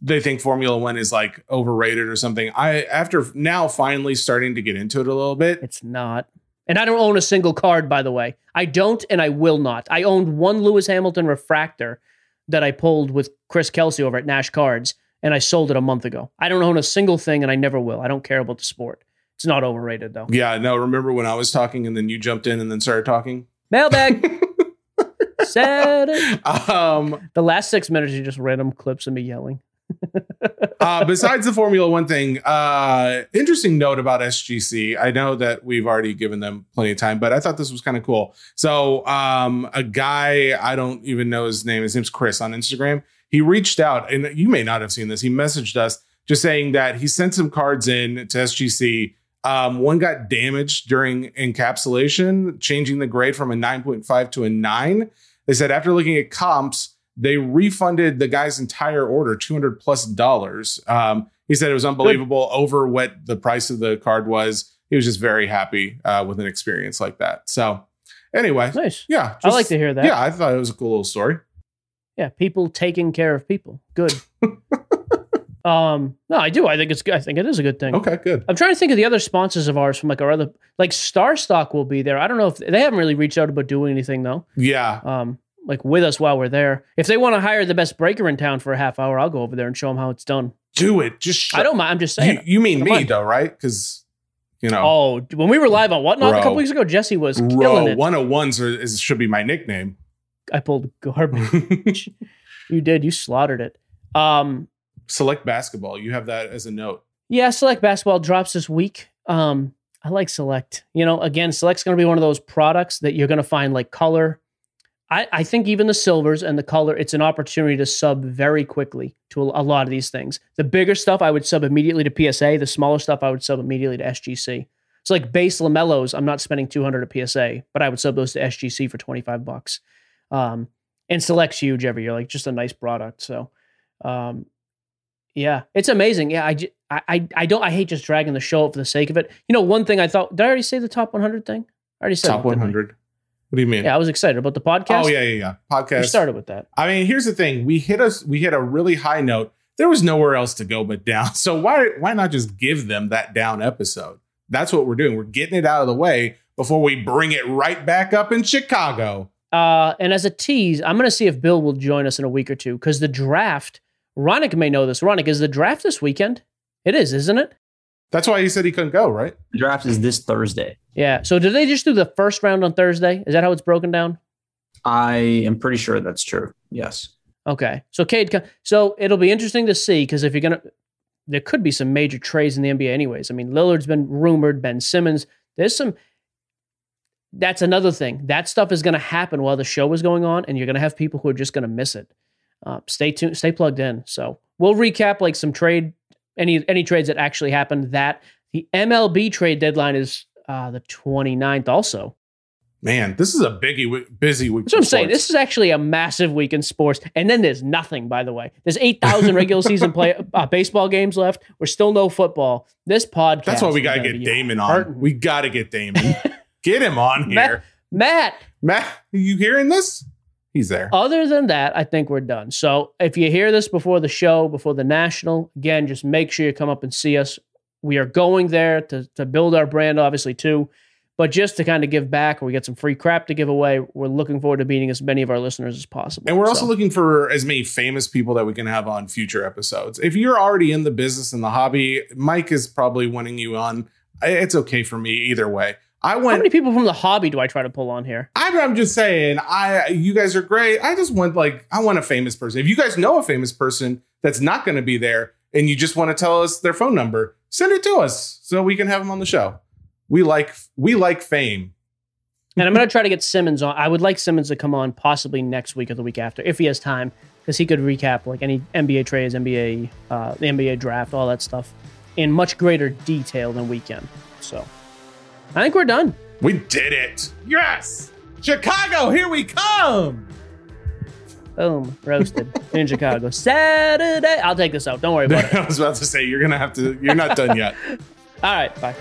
[SPEAKER 4] they think Formula One is like overrated or something. I after now finally starting to get into it a little bit.
[SPEAKER 3] It's not. And I don't own a single card, by the way. I don't, and I will not. I owned one Lewis Hamilton refractor that I pulled with Chris Kelsey over at Nash Cards, and I sold it a month ago. I don't own a single thing, and I never will. I don't care about the sport. It's not overrated though.
[SPEAKER 4] Yeah, no. Remember when I was talking and then you jumped in and then started talking?
[SPEAKER 3] Mailbag. Said.
[SPEAKER 4] Um,
[SPEAKER 3] The last six minutes, you just random clips of me yelling.
[SPEAKER 4] Uh, besides the Formula One thing, uh, interesting note about SGC. I know that we've already given them plenty of time, but I thought this was kind of cool. So, um, a guy I don't even know his name. His name's Chris on Instagram. He reached out, and you may not have seen this. He messaged us just saying that he sent some cards in to SGC. Um, one got damaged during encapsulation, changing the grade from a 9.5 to a 9. They said after looking at comps, they refunded the guy's entire order, 200 plus dollars. Um, he said it was unbelievable over what the price of the card was. He was just very happy uh, with an experience like that. So, anyway,
[SPEAKER 3] Nice.
[SPEAKER 4] yeah,
[SPEAKER 3] I like to hear that.
[SPEAKER 4] Yeah, I thought it was a cool little story.
[SPEAKER 3] Yeah, people taking care of people. Good. um, no, I do. I think it's good. I think it is a good thing.
[SPEAKER 4] Okay, good.
[SPEAKER 3] I'm trying to think of the other sponsors of ours from like our other like StarStock will be there. I don't know if they haven't really reached out about doing anything though.
[SPEAKER 4] Yeah,
[SPEAKER 3] Um, like with us while we're there. If they want to hire the best breaker in town for a half hour, I'll go over there and show them how it's done.
[SPEAKER 4] do it. Just shut-
[SPEAKER 3] I don't mind. I'm just saying.
[SPEAKER 4] You, you mean me though, right? Because you know,
[SPEAKER 3] Oh, when we were live on Whatnot a couple weeks ago, Jesse was killing
[SPEAKER 4] row
[SPEAKER 3] it.
[SPEAKER 4] 101s are, is, should be my nickname.
[SPEAKER 3] I pulled garbage. you did. You slaughtered it. Um,
[SPEAKER 4] Select basketball. You have that as a note.
[SPEAKER 3] Yeah, Select Basketball drops this week. Um, I like Select. You know, again, Select's going to be one of those products that you're going to find like color. I, I think even the silvers and the color, it's an opportunity to sub very quickly to a, a lot of these things. The bigger stuff, I would sub immediately to PSA. The smaller stuff, I would sub immediately to SGC. So like base LaMelos, I'm not spending 200 at PSA, but I would sub those to SGC for 25 bucks. Um, and Select's huge every year, like just a nice product. So, um, yeah, it's amazing. Yeah, I, I, I, don't. I hate just dragging the show up for the sake of it. You know, one thing I thought. Did I already say the top 100 thing? I already said
[SPEAKER 4] Top
[SPEAKER 3] it,
[SPEAKER 4] 100. What do you mean?
[SPEAKER 3] Yeah, I was excited about the podcast.
[SPEAKER 4] Oh yeah, yeah, yeah. Podcast.
[SPEAKER 3] We started with that.
[SPEAKER 4] I mean, here's the thing: we hit us, we hit a really high note. There was nowhere else to go but down. So why why not just give them that down episode? That's what we're doing. We're getting it out of the way before we bring it right back up in Chicago.
[SPEAKER 3] Uh, and as a tease, I'm going to see if Bill will join us in a week or two because the draft. Ronick may know this. Ronick, is the draft this weekend? It is, isn't it?
[SPEAKER 4] That's why he said he couldn't go, right?
[SPEAKER 6] The draft is this Thursday.
[SPEAKER 3] Yeah. So did they just do the first round on Thursday? Is that how it's broken down?
[SPEAKER 6] I am pretty sure that's true. Yes.
[SPEAKER 3] Okay. So Cade, so it'll be interesting to see because if you're gonna, there could be some major trades in the NBA, anyways. I mean, Lillard's been rumored, Ben Simmons. There's some. That's another thing. That stuff is going to happen while the show is going on, and you're going to have people who are just going to miss it. Uh, stay tuned, stay plugged in. So we'll recap like some trade, any any trades that actually happened. That the MLB trade deadline is uh, the 29th. Also,
[SPEAKER 4] Man, this is a biggie, busy week.
[SPEAKER 3] That's what I'm
[SPEAKER 4] for
[SPEAKER 3] saying. This is actually a massive week in sports, and then there's nothing. By the way, there's eight thousand regular season play uh, baseball games left. We're still no football. This podcast.
[SPEAKER 4] That's why we got to get Damon on. We got to get Damon. get him on
[SPEAKER 3] Matt-
[SPEAKER 4] here.
[SPEAKER 3] Matt.
[SPEAKER 4] Matt, are you hearing this? He's there.
[SPEAKER 3] Other than that, I think we're done. So if you hear this before the show, before the national, again, just make sure you come up and see us. We are going there to to build our brand, obviously too, but just to kind of give back. We get some free crap to give away. We're looking forward to meeting as many of our listeners as possible.
[SPEAKER 4] And we're also
[SPEAKER 3] So-
[SPEAKER 4] looking for as many famous people that we can have on future episodes. If you're already in the business and the hobby, Mike is probably winning you on. It's okay for me either way. I
[SPEAKER 3] How many people from the hobby do I try to pull on here?
[SPEAKER 4] I'm, I'm just saying. I you guys are great. I just want like I want a famous person. If you guys know a famous person that's not going to be there, and you just want to tell us their phone number, send it to us so we can have them on the show. We like we like fame.
[SPEAKER 3] And I'm going to try to get Simmons on. I would like Simmons to come on possibly next week or the week after if he has time, because he could recap like any NBA trades, NBA, uh, the NBA draft, all that stuff in much greater detail than we can. So I think we're done.
[SPEAKER 4] We did it. Yes. Chicago, here we come.
[SPEAKER 3] Boom, roasted in Chicago. Saturday. I'll take this out. Don't worry about it.
[SPEAKER 4] I was about to say you're gonna have to. You're not done yet.
[SPEAKER 3] All right, bye.